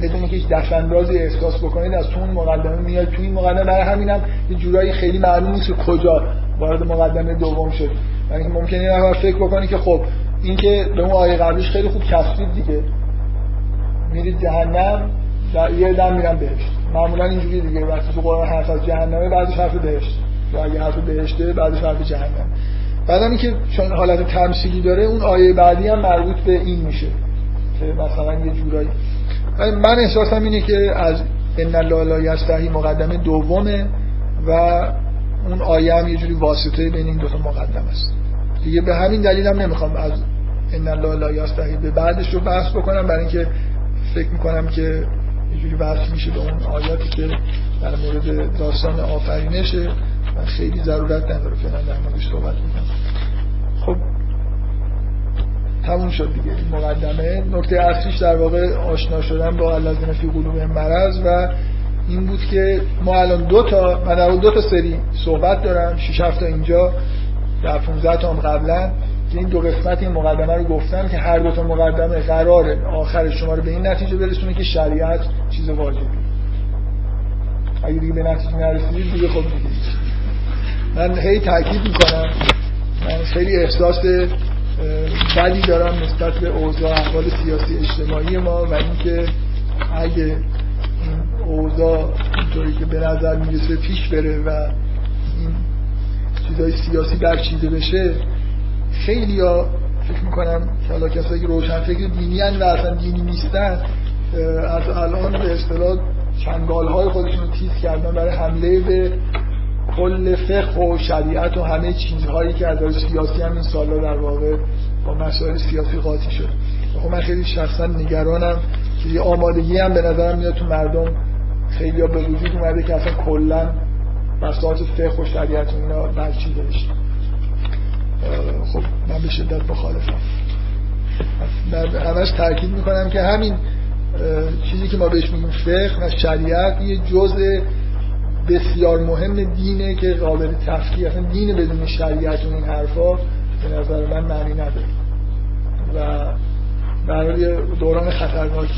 بدون که هیچ دستاندازی احساس بکنید از تو اون مقدمه میاد. تو این مقدمه برای همینم یه جورایی خیلی معلوم نیست کجا وارد مقدمه دوم شد. یعنی ممکنه یه فکر بکنی که خب این که به اون آیه قبلش خیلی خوب چسبید دیگه. میرید جهنم در یه دم میرم بهشت. معمولا اینجوری دیگه. وقتی تو قرآن حرف از جهنمه بعدش حرف بهشت. یا اگه حرف بهشته بعدش حرف جهنم. بعدم اینکه چون حالت تمثیلی داره اون آیه بعدی هم مربوط به این میشه. که مثلا یه جورایی من احساسم اینه که از ان الله لا یستحی مقدمه دومه و اون آیه هم یه جوری واسطه بین این دو تا مقدمه است. دیگه به همین دلیل هم نمی‌خوام از ان الله لا یستحی به بعدش رو بحث بکنم برای اینکه فکر می‌کنم که یه جوری بحث میشه به اون آیاتی که در مورد داستان آفرینشه و خیلی ضرورت نداره فعلا در موردش صحبت می‌کنم تموم شد دیگه. مقدمه. نکته اصلیش در واقع آشنا شدن با الذین فی قلوب مرض و این بود که ما الان دو تا من دو تا سری صحبت دارم. 6 هفته اینجا در 15 تا هم قبلا که این دو قسمت این مقدمه رو گفتم که هر دو تا مقدمه قراره آخر شما رو به این نتیجه برسونه که شریعت چیز واجبی اگه دیگه به نتیجه نرسیدید دیگه خب دیگه من هی تاکید می‌کنم. من خیلی احساس بدی دارم نسبت به اوضاع احوال سیاسی اجتماعی ما و اینکه اگه اوضاع اینطوری که به نظر می‌رسه پیش بره و این چیزای سیاسی برچیده بشه خیلی ها فکر می‌کنم که حالا کسایی که روشن فکر دینی و اصلا دینی نیستن از الان به اصطلاح چنگال های خودشون تیز کردن برای حمله به کل فقه و شریعت و همه چیزهایی که از سیاسی هم این سالا در واقع با مسائل سیاسی قاطی شد. خب من خیلی شخصا نگرانم که یه آمادگی هم به نظرم میاد تو مردم. خیلی ها به وجود اومده که اصلا کلا بساط فقه و شریعت اینا برچیده بشه خب من به شدت مخالفم. من همش تاکید می‌کنم که همین چیزی که ما بهش میگیم فقه و شریعت یه جزء بسیار مهم دینه که قابل تفکیه اصلا دین بدون شریعت اون این حرفا به نظر من معنی نداره. و برای دوران خطرناکی.